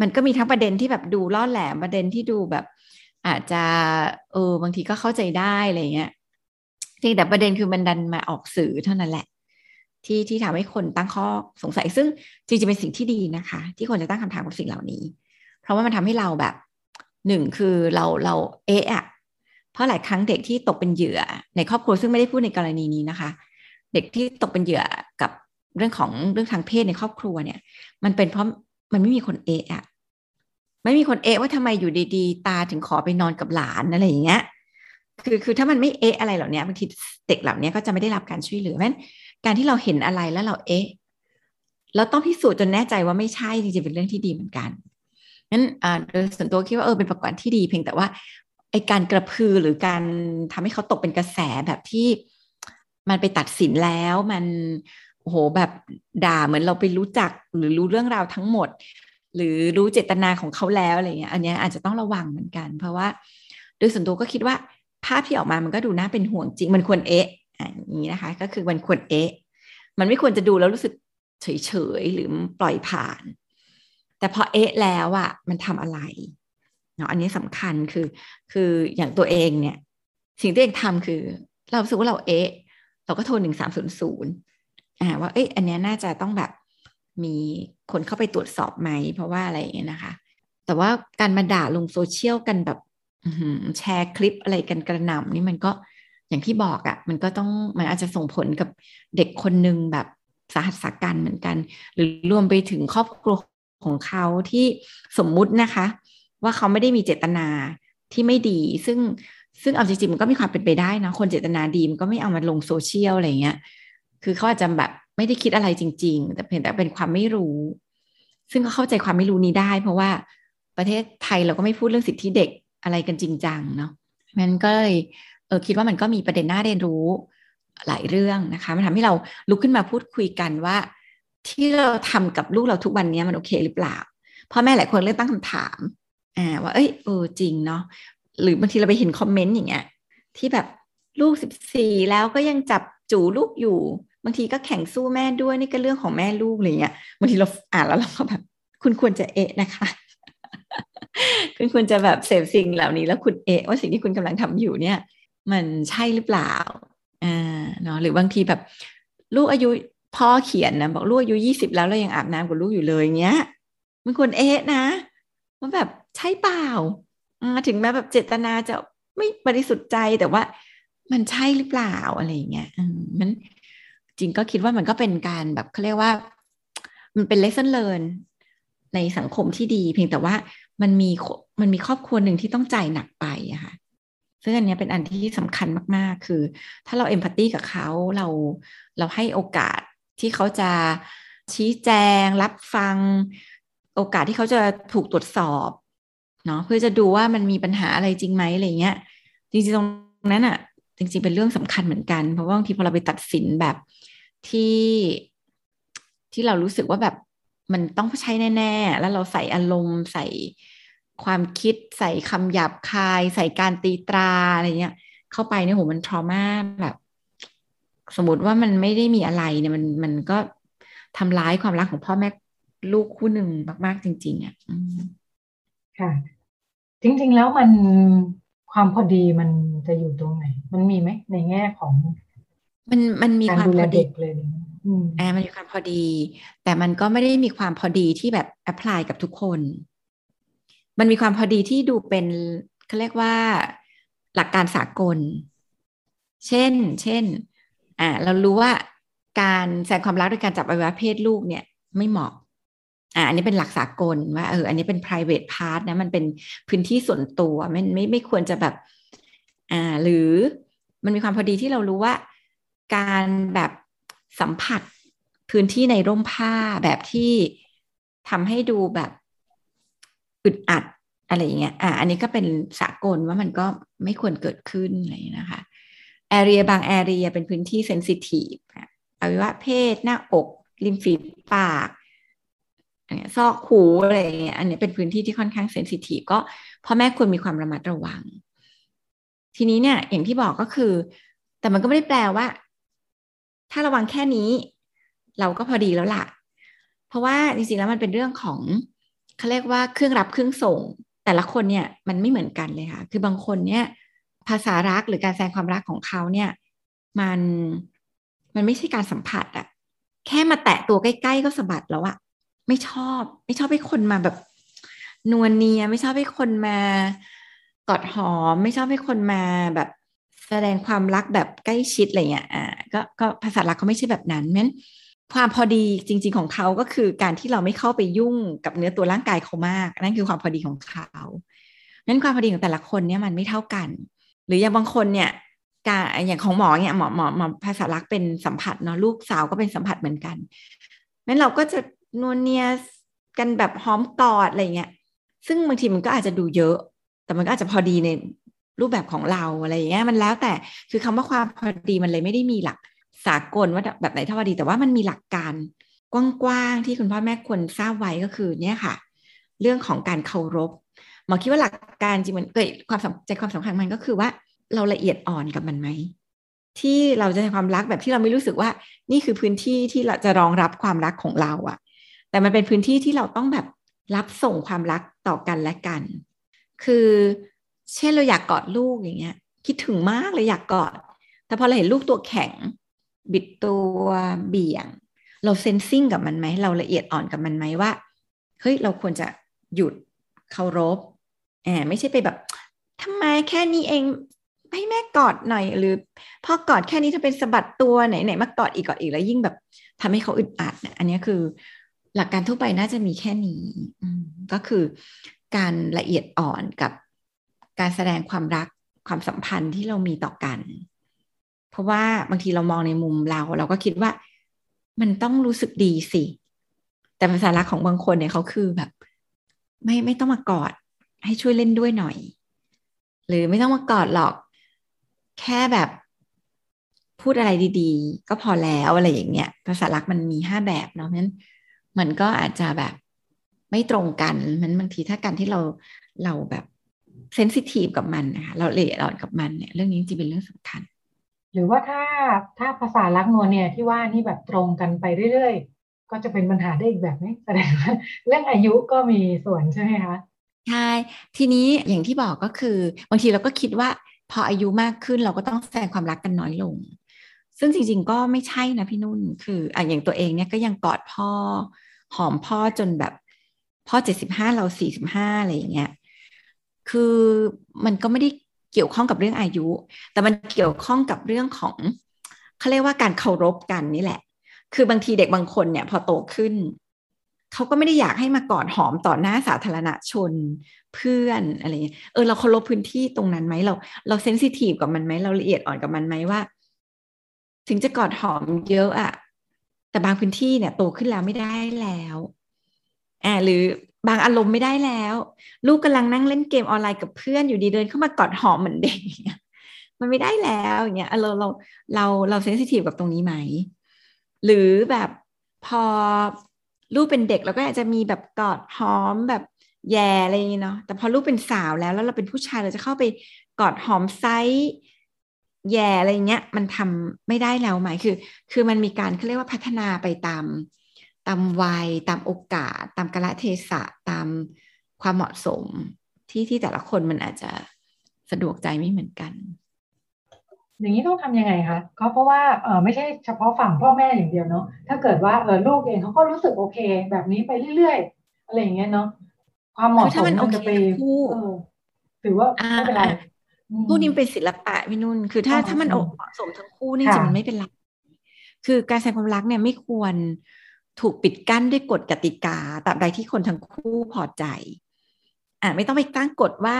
มันก็มีทั้งประเด็นที่แบบดูล่อแหลมประเด็นที่ดูแบบ อาจจะเออบางทีก็เข้าใจได้อะไรเงี้ยจริงแต่ประเด็นคือมันดันมาออกสื่อเท่านั้นแหละ ที่ที่ทำให้คนตั้งข้อสงสัย ซึ่งจริงๆเป็นสิ่งที่ดีนะคะ ที่คนจะตั้งคำถามกับสิ่งเหล่านี้ เพราะว่ามันทำให้เราแบบหนึ่งคือเราเราเอะอะเพราะหลายครั้งเด็กที่ตกเป็นเหยื่อ ในครอบครัวซึ่งไม่ได้พูดในกรณีนี้นะคะ เด็กที่ตกเป็นเหยื่อกับเรื่องของเรื่องทางเพศในครอบครัวเนี่ย มันเป็นเพราะมันไม่มีคนเอะอะไม่มีคนเอะว่าทำไมอยู่ดีๆ ตาถึงขอไปนอนกับหลานอะไรอย่างเงี้ยคือคือถ้ามันไม่เอะอะไรเหล่านี้บางทีเด็กเหล่านี้ก็จะไม่ได้รับการช่วยเหลือแม้ การที่เราเห็นอะไรแล้วเราเอ๊ะแล้วต้องพิสูจน์จนแน่ใจว่าไม่ใช่จริงๆเป็นเรื่องที่ดีเหมือนกันนั้นโดยส่วนตัวคิดว่าเออเป็นประกอบที่ดี เพียงแต่ว่าไอการกระพือหรือการทำให้เขาตกเป็นกระแสแบบที่มันไปตัดสินแล้วมันโอ้โหแบบด่าเหมือนเราไปรู้จักหรือรู้เรื่องราวทั้งหมด หรือรู้เจตนาของเขาแล้วอะไรเงี้ยอันนี้อาจจะต้องระวังเหมือนกัน เพราะว่า โดยส่วนตัวก็คิดว่าภาพที่ออกมามันก็ดูน่าเป็นห่วงจริง มันควรเอ๊ะ อย่างนี้นะคะ ก็คือมันควรเอ๊ะ มันไม่ควรจะดูแล้วรู้สึกเฉยๆหรือปล่อยผ่าน แต่พอเอ๊ะแล้วอะ่ะมันทำอะไรเนาะอันนี้สำคัญคือคืออย่างตัวเองเนี่ย สิ่งที่เองทำคือ เราสึกว่าเราเอ๊ะ เราก็โทรหนึ่งสามศูนย์ศูนย์อ่าว่าเอ๊ะอันนี้น่าจะต้องแบบมีคนเข้าไปตรวจสอบไหม เพราะว่าอะไรอย่างเงี้ยนะคะ แต่ว่าการมาด่าลงโซเชียลกันแบบแชร์คลิปอะไรกันกระหน่ำนี่มันก็ อย่างที่บอกอะ่ะมันก็ต้องมันอาจจะส่งผลกับเด็กคนหนึ่งแบบสาหัสสากันเหมือนกัน หรือรวมไปถึงครอบครัวของเขาที่สมมุตินะคะ ว่าเขาไม่ได้มีเจตนาที่ไม่ดี ซึ่งซึ่งเอาจริงๆมันก็มีความเป็นไปได้นะคนเจตนาดีมันก็ไม่เอามาลงโซเชียลอะไรเงี้ยคือเขาอาจจะแบบไม่ได้คิดอะไรจริง ๆ แต่เพียงแต่เป็นความไม่รู้ ซึ่งก็เข้าใจความไม่รู้นี้ได้ เพราะว่าประเทศไทยเราก็ไม่พูดเรื่องสิทธิเด็กอะไรกันจริงจังเนาะมันก็เลย เออคิดว่ามันก็มีประเด็นน่าเรียนรู้หลายเรื่องนะคะมันทำให้เราลุกขึ้นมาพูดคุยกันว่า ที่เราทำกับลูกเราทุกวันนี้มันโอเคหรือเปล่าพ่อแม่หลายคนเริ่มตั้งคำถามอ่าว่าเอ้ยเออจริงเนาะหรือบางทีเราไปเห็นคอมเมนต์อย่างเงี้ยที่แบบลูกสิบสี่แล้วก็ยังจับจูลูกอยู่ บางทีก็แข่งสู้แม่ด้วยนี่ก็เรื่องของแม่ลูกอะไรเงี้ยบางทีเราอ่านแล้วเราก็แบบ คุณควรจะเอะนะคะ คุณควรจะแบบเสพสิ่งเหล่านี้แล้วคุณเอะว่าสิ่งที่คุณกำลังทำอยู่เนี่ย มันใช่หรือเปล่าอ่าเนาะหรือบางทีแบบ ลูกอายุพ่อเขียนนะบอกลูกอายุยี่สิบแล้วเรายังอาบน้ำกับลูกอยู่เลยเงี้ย มันควรเอะนะว่าแบบใช่เปล่าถึงแม้แบบเจตนาจะไม่บริสุทธิ์ใจแต่ว่ามันใช่หรือเปล่าอะไรเงี้ยมันจริงก็คิดว่ามันก็เป็นการแบบเขาเรียกว่า มันเป็น lesson learn ในสังคมที่ดี เพียงแต่ว่ามันมีมันมีครอบครัวหนึ่งที่ต้องจ่ายหนักไปอะค่ะ ซึ่งอันนี้เป็นอันที่สำคัญมากๆ คือ ถ้าเราเอมพัตตีกับเขาเราเราให้โอกาสที่เขาจะชี้แจง รับฟัง โอกาสที่เขาจะถูกตรวจสอบเนาะเพื่อจะดูว่ามันมีปัญหาอะไรจริงไหมอะไรเงี้ย จริงๆตรงนั้นอะจริงๆเป็นเรื่องสำคัญเหมือนกัน เพราะว่าบางทีพอเราไปตัดสินแบบที่ที่เรารู้สึกว่าแบบมันต้องใช้แน่ ๆ แล้วเราใส่อารมณ์ใส่ ความคิดใส่คำหยาบคาย ใส่การตีตราอะไรเงี้ย เข้าไปเนี่ยโหมันทรมาแบบ สมมติว่ามันไม่ได้มีอะไรเนี่ยมันมันก็ทำร้ายความรักของพ่อแม่ลูกคู่หนึ่งมาก ๆ จริง ๆอะค่ะ จริง ๆ แล้วมันความพอดีมันจะอยู่ตรงไหน มันมีไหมในแง่ของ มันมันมีความพอดีเลยอ่ามันมีความพอดี แต่มันก็ไม่ได้มีความพอดีที่แบบแอพพลายกับทุกคน มันมีความพอดีที่ดูเป็นเขาเรียกว่าหลักการสากล เช่น เช่น อ่า เรารู้ว่าการแสดงความรักด้วยการจับอวัยวะเพศลูกเนี่ยไม่เหมาะ อ่า อันนี้เป็นหลักสากลว่าเออ อันนี้เป็น private part นะ มันเป็นพื้นที่ส่วนตัวไม่ไม่ไม่ควรจะแบบ อ่า หรือมันมีความพอดีที่เรารู้ว่า การแบบสัมผัสพื้นที่ในร่มผ้าแบบที่ทำให้ดูแบบ อึดอัดอะไรอย่างเงี้ย อะอันนี้ก็เป็นสากลว่ามันก็ไม่ควรเกิดขึ้นอะไรนะคะแอเรียบางแอเรียเป็นพื้นที่เซนซิทีฟอวัยวะเพศ หน้าอก ริมฝีปากซอกหูอะไรเงี้ย อันนี้เป็นพื้นที่ที่ค่อนข้างเซนซิทีฟก็พ่อแม่ควรมีความระมัดระวัง ทีนี้เนี่ย อย่างที่บอกก็คือ แต่มันก็ไม่ได้แปลว่า ถ้าระวังแค่นี้ เราก็พอดีแล้วล่ะ เพราะว่าจริงๆแล้วมันเป็นเรื่องของ เขาเรียกว่าเครื่องรับเครื่องส่ง แต่ละคนเนี่ยมันไม่เหมือนกันเลยค่ะ คือบางคนเนี่ยภาษารักหรือการแสดงความรักของเขาเนี่ยมันมันไม่ใช่การสัมผัสอะแค่มาแตะตัวใกล้ ๆ ก็สะบัดแล้วอะไม่ชอบ ไม่ชอบให้คนมาแบบนวลเนียไม่ชอบให้คนมากอดหอม ไม่ชอบให้คนมาแบบแสดงความรักแบบใกล้ชิดอะไรเงี้ยอ่าก็ก็ภาษารักเขาไม่ใช่แบบนั้นเพราะนั้น ความพอดีจริง ๆของเขาก็คือการที่เราไม่เข้าไปยุ่งกับเนื้อตัวร่างกายเขามาก นั่นคือความพอดีของเขานั้นความพอดีของแต่ละคนเนี่ยมันไม่เท่ากัน หรืออย่างบางคนเนี่ยการอย่างของหมอเนี่ยหมอหมอหมอภาษารักเป็นสัมผัสเนาะลูกสาวก็เป็นสัมผัสเหมือนกันนั้นเราก็จะนวลเนียกันแบบหอมกอดอะไรเงี้ย ซึ่งบางทีมันก็อาจจะดูเยอะ แต่มันก็อาจจะพอดีในรูปแบบของเราอะไรเงี้ย มันแล้วแต่คือคำว่าความพอดีมันเลยไม่ได้มีหลัก สากลว่าแบบไหนเท่าดี แต่ว่ามันมีหลักการกว้างๆที่คุณพ่อแม่ควรทราบไว้ก็คือเนี่ยค่ะ เรื่องของการเคารพหมอคิดว่าหลักการจริงมันเกิดความใจความสำคัญมันก็คือว่าเราละเอียดอ่อนกับมันไหมที่เราจะให้ความรักแบบที่เราไม่รู้สึกว่า นี่คือพื้นที่ที่เราจะรองรับความรักของเราอะแต่มันเป็นพื้นที่ที่เราต้องแบบรับส่งความรักต่อกันและกัน คือเช่นเราอยากกอดลูกอย่างเงี้ย คิดถึงมากเลยอยากกอด แต่พอเราเห็นลูกตัวแข็ง บิดตัวเบี่ยง เราเซนซิงกับมันไหม เราละเอียดอ่อนกับมันไหมว่า เฮ้ย เราควรจะหยุดเคารพแอบไม่ใช่ไปแบบทำไมแค่นี้เองให้แม่กอดหน่อย หรือพอกอดแค่นี้ถ้าเป็นสะบัดตัวไหนไหนมากอดอีกกอดอีกแล้วยิ่งแบบทำให้เขาอึดอัดอันนี้คือหลักการทั่วไปน่าจะมีแค่นี้ก็คือการละเอียดอ่อนกับการแสดงความรักความสัมพันธ์ที่เรามีต่อกัน เพราะว่าบางทีเรามองในมุมเรา เราก็คิดว่ามันต้องรู้สึกดีสิ แต่ภาษารักของบางคนเนี่ยเขาคือแบบ ไม่ไม่ต้องมากอด ให้ช่วยเล่นด้วยหน่อย หรือไม่ต้องมากอดหรอก แค่แบบพูดอะไรดีๆ ก็พอแล้วอะไรอย่างเงี้ยภาษารักมันมีห้าแบบเนาะเพราะฉะนั้นมันก็อาจจะแบบไม่ตรงกันมันบางทีถ้าการที่เราเราแบบเซนซิทีฟกับมันนะคะเราละเอียดอ่อนกับมันเนี่ยเรื่องนี้จริงเป็นเรื่องสำคัญ รือว่าถ้าถ้าภาษาลักนวลเนี่ยที่ว่านี่แบบตรงกันไปเรื่อยๆ ก็จะเป็นปัญหาได้อีกแบบนี้แสดงว่าเรื่องอายุก็มีส่วนใช่ไหมคะใช่ทีนี้อย่างที่บอกก็คือบางทีเราก็คิดว่าพออายุมากขึ้นเราก็ต้องแสดงความรักกันน้อยลง ซึ่งจริงๆก็ไม่ใช่นะพี่นุ่นคืออะอย่างตัวเองเนี่ยก็ยังกอดพ่อหอมพ่อจนแบบพ่อเจ็ดสิบห้าเราสี่สิบห้าอะไรอย่างเงี้ยคือมันก็ไม่ได้ เกี่ยวข้องกับเรื่องอายุ แต่มันเกี่ยวข้องกับเรื่องของเขาเรียกว่าการเคารพกันนี่แหละ คือบางทีเด็กบางคนเนี่ยพอโตขึ้นเขาก็ไม่ได้อยากให้มากอดหอมต่อหน้าสาธารณชนเพื่อนอะไรเงี้ยเออเราเคารพพื้นที่ตรงนั้นไหมเรา เราเซนซิทีฟกับมันไหมเราละเอียดอ่อนกับมันไหมว่า ถึงจะกอดหอมเยอะอะแต่บางพื้นที่เนี่ยโตขึ้นแล้วไม่ได้แล้วอ่าหรือ บางอารมณ์ไม่ได้แล้ว ลูกกำลังนั่งเล่นเกมออนไลน์กับเพื่อนอยู่ดีเดินเข้ามากอดหอมเหมือนเด็กมันไม่ได้แล้วอย่างเงี้ยเราเราเราเราเซนซิทีฟกับตรงนี้ไหม หรือแบบพอลูกเป็นเด็กเราก็อาจจะมีแบบกอดหอมแบบแย่อะไรอย่างเงี้เนาะแต่พอลูกเป็นสาวแล้วแล้วเราเป็นผู้ชายเราจะเข้าไปกอดหอมไซส์แย่อะไรเงี้ย มันทำไม่ได้แล้วไหมคือ คือมันมีการเขาเรียกว่าพัฒนาไปตาม ตามวัย ตามโอกาส ตามกาลเทศะตามความเหมาะสมที่ที่แต่ละคนมันอาจจะสะดวกใจไม่เหมือนกัน อย่างนี้ต้องทำยังไงคะก็เพราะว่าเออไม่ใช่เฉพาะฝั่งพ่อแม่อย่างเดียวเนาะถ้าเกิดว่าเออลูกเองเขาก็รู้สึกโอเค แบบนี้ไปเรื่อยๆอะไรอย่างเงี้ยเนาะความเหมาะสมมันจะไปถือว่าไม่เป็นไรผู้นี้เป็นศิลปะพี่นุ่น คือถ้าถ้ามันเหมาะสมทั้งคู่นี่จะมันไม่เป็นไรคือการแสดงความรักเนี่ยไม่ควร ถูกปิดกั้นด้วยกฎกติกาตราบใดที่คนทั้งคู่พอใจอ่าไม่ต้องไปตั้งกฎว่า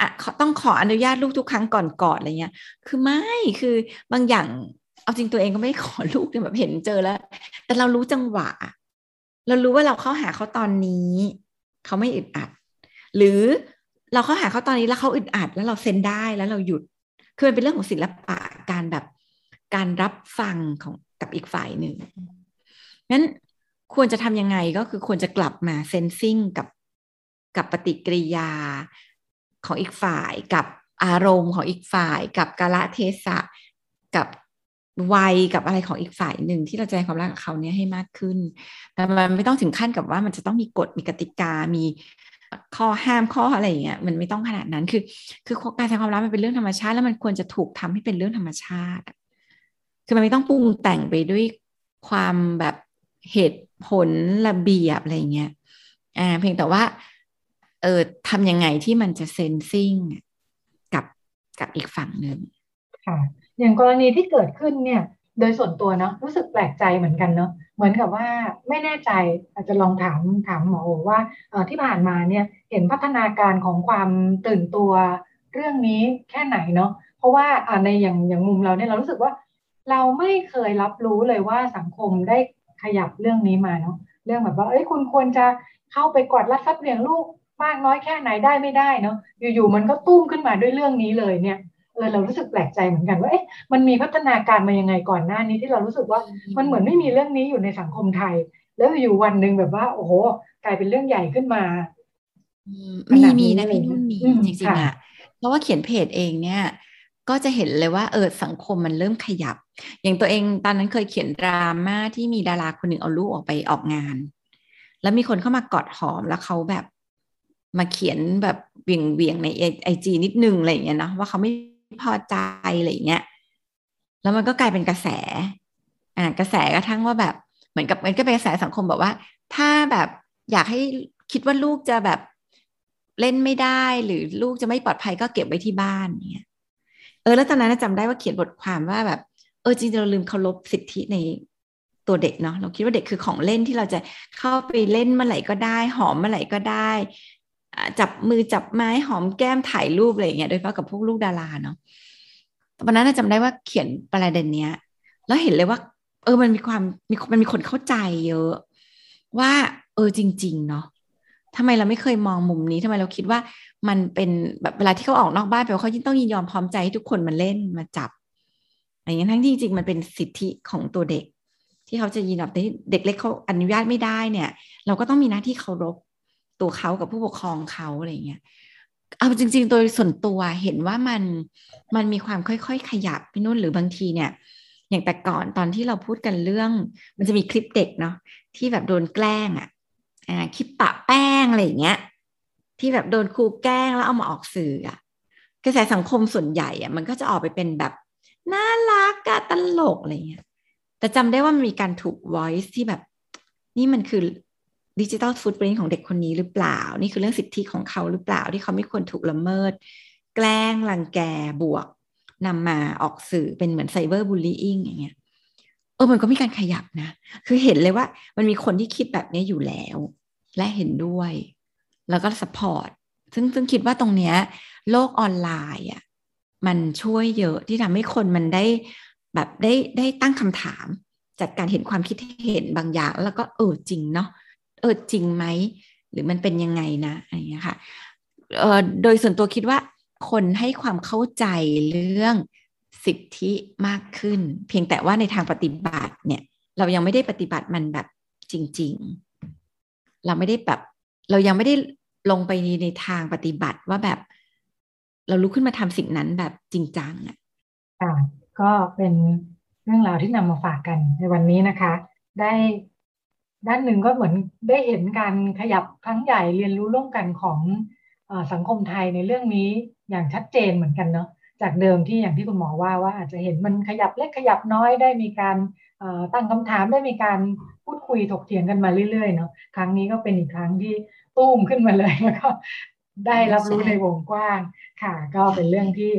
อะต้องขออนุญาตลูกทุกครั้งก่อนกอดอะไรเงี้ย คือไม่คือบางอย่างเอาจริงตัวเองก็ไม่ขอลูกเนี่ยแบบเห็นเจอแล้ว แต่เรารู้จังหวะ เรารู้ว่าเราเข้าหาเขาตอนนี้เขาไม่อึดอัด หรือเราเข้าหาเขาตอนนี้แล้วเขาอึดอัด แล้วเราเซ็นได้แล้วเราหยุด คือมันเป็นเรื่องของศิลปะการแบบการรับฟังของกับอีกฝ่ายหนึ่งนั้น ควรจะทำยังไงก็คือควรจะกลับมาเซนซิงกับกับปฏิกิริยาของอีกฝ่ายกับอารมณ์ของอีกฝ่าย กับกาละเทศะกับวัยกับอะไรของอีกฝ่ายหนึ่งที่เราจะให้ความรักกับเขาเนี่ยให้มากขึ้นแต่มันไม่ต้องถึงขั้นกับว่ามันจะต้องมีกฎมีกติกา มีข้อห้ามข้ออะไรอย่างเงี้ยมันไม่ต้องขนาดนั้นคือ คือการแสดงความรักมันเป็นเรื่องธรรมชาติแล้วมันควรจะถูกทำให้เป็นเรื่องธรรมชาติ คือมันไม่ต้องปรุงแต่งไปด้วยความแบบเหตุ ผลระเบียบอะไรเงี้ยอ่าเพียงแต่ว่า เออทำยังไงที่มันจะเซนซิ่งกับกับอีกฝั่งหนึ่งค่ะ อย่างกรณีที่เกิดขึ้นเนี่ย โดยส่วนตัวเนาะรู้สึกแปลกใจเหมือนกันเนาะเหมือนกับว่าไม่แน่ใจอาจจะลองถามถามหมอโอว่าที่ผ่านมาเนี่ยเห็นพัฒนาการของความตื่นตัวเรื่องนี้แค่ไหนเนาะเพราะว่าในอย่างอย่างมุมเราเนี่ยเรารู้สึกว่า เราไม่เคยรับรู้เลยว่าสังคมได้ ขยับเรื่องนี้มาเนาะเรื่องแบบว่าเอ้ยคุณควรจะเข้าไปกอดรัดฟัดเหวี่ยงลูกมากน้อยแค่ไหนได้ไม่ได้เนาะอยู่ๆมันก็ตุ้มขึ้นมาด้วยเรื่องนี้เลยเนี่ยเออเรารู้สึกแปลกใจเหมือนกันว่าเอ๊ะมันมีพัฒนาการมายังไงก่อนหน้านี้ที่เรารู้สึกว่ามันเหมือนไม่มีเรื่องนี้อยู่ในสังคมไทย แล้วอยู่วันหนึ่งแบบว่าโอ้โหกลายเป็นเรื่องใหญ่ขึ้นมามีมีนะพี่นุ่นมีจริงๆอะเพราะว่าเขียนเพจเองเนี่ย ก็จะเห็นเลยว่าเออสังคมมันเริ่มขยับ อย่างตัวเองตอนนั้นเคยเขียนดราม่าที่มีดาราคนหนึ่งเอาลูกออกไปออกงาน แล้วมีคนเข้ามากอดหอมแล้วเขาแบบมาเขียนแบบเวียงเวียงในไอจีนิดนึงอะไรอย่างเงี้ยนะว่าเขาไม่พอใจอะไรเงี้ยแล้วมันก็กลายเป็นกระแส อ่ากระแสกระทั่งว่าแบบเหมือนกับมันก็เป็นกระแสสังคมแบบว่า ถ้าแบบอยากให้คิดว่าลูกจะแบบเล่นไม่ได้หรือลูกจะไม่ปลอดภัยก็เก็บไว้ที่บ้านเนี่ย เออแล้วตอนนั้นจำได้ว่าเขียนบทความว่าแบบ เออจริงๆเราลืมเคารพสิทธิในตัวเด็กเนาะเราคิดว่าเด็กคือของเล่นที่เราจะเข้าไปเล่นเมื่อไหร่ก็ได้ หอมเมื่อไหร่ก็ได้ จับมือจับไม้หอมแก้มถ่ายรูปอะไรอย่างเงี้ยโดยเฉพาะกับพวกลูกดาราเนาะตอนนั้นจำได้ว่าเขียนประเด็นเนี้ย แล้วเห็นเลยว่า เออมันมีความมีมันมีคนเข้าใจเยอะ ว่า เออจริง ๆ เนาะ ทำไมเราไม่เคยมองมุมนี้ทำไมเราคิดว่ามันเป็นแบบเวลาที่เขาออกนอกบ้านแปลว่าเขาต้องยินยอมพร้อมใจให้ทุกคนมาเล่นมาจับอะไรอย่างนี้ทั้งที่จริงมันเป็นสิทธิของตัวเด็ก ที่เขาจะยินยอมแต่เด็กเล็กเขาอนุญาตไม่ได้เนี่ย เราก็ต้องมีหน้าที่เคารพตัวเขากับผู้ปกครองเขาอะไรอย่างเงี้ยเอาจริง ๆ โดยส่วนตัวเห็นว่ามันมันมีความค่อยๆ ขยับพี่นุ่นหรือบางทีเนี่ย อย่างแต่ก่อนตอนที่เราพูดกันเรื่อง มันจะมีคลิปเด็กเนาะที่แบบโดนแกล้งอะ่ะ อ่าคลิปปะแป้งอะไรอย่างเงี้ย ที่แบบโดนครูแกล้งแล้วเอามาออกสื่ออะกระแสสังคมส่วนใหญ่อะมันก็จะออกไปเป็นแบบน่ารักอะตลกอะไรเงี้ย แต่จำได้ว่ามันมีการถูก voice ที่แบบ นี่มันคือ digital footprint ของเด็กคนนี้หรือเปล่า นี่คือเรื่องสิทธิของเขาหรือเปล่าที่เขาไม่ควรถูกละเมิด แกล้งรังแกบวกนำมาออกสื่อเป็นเหมือน cyberbullying อย่างเงี้ย เออมันก็มีการขยับนะ คือเห็นเลยว่า มันมีคนที่คิดแบบนี้อยู่แล้ว และเห็นด้วย แล้วก็ support ซึ่งซึ่งคิดว่าตรงเนี้ย โลกออนไลน์อะมันช่วยเยอะที่ทำให้คนมันได้แบบได้ได้ตั้งคำถาม จากการเห็นความคิดเห็นบางอย่าง แล้วก็เออจริงเนาะเออจริงไหมหรือมันเป็นยังไงนะอะไรอย่างเงี้ยค่ะเออโดยส่วนตัวคิดว่าคนให้ความเข้าใจเรื่อง สิทธิมากขึ้น เพียงแต่ว่าในทางปฏิบัติเนี่ย เรายังไม่ได้ปฏิบัติมันแบบจริง ๆ เราไม่ได้แบบเรายังไม่ได้ลงไปในทางปฏิบัติว่าแบบ เราลุกขึ้นมาทำสิ่งนั้นแบบจริงจังอะก็เป็นเรื่องราวที่นำมาฝากกันในวันนี้นะคะ ได้ด้านหนึ่งก็เหมือนได้เห็นการขยับครั้งใหญ่เรียนรู้ร่วมกันของอสังคมไทยในเรื่องนี้อย่างชัดเจนเหมือนกันเนาะ จากเดิมที่อย่างที่คุณหมอว่าว่าอาจจะเห็นมันขยับเล็กขยับน้อยได้มีการตั้งคำถามได้มีการพูดคุยถกเถียงกันมาเรื่อยๆเนาะครั้งนี้ก็เป็นอีกครั้งที่ตุ้มขึ้นมาเลยแล้วก็ได้รับรู้ในวงกว้างค่ะ ก็เป็นเรื่องที่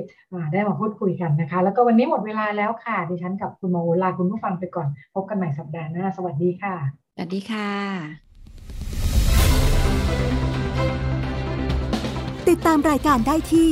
ได้มาพูดคุยกันนะคะ แล้วก็วันนี้หมดเวลาแล้วค่ะ ดิฉันกับคุณหมอลาคุณผู้ฟังไปก่อน พบกันใหม่สัปดาห์หน้า สวัสดีค่ะ สวัสดีค่ะ ติดตามรายการได้ที่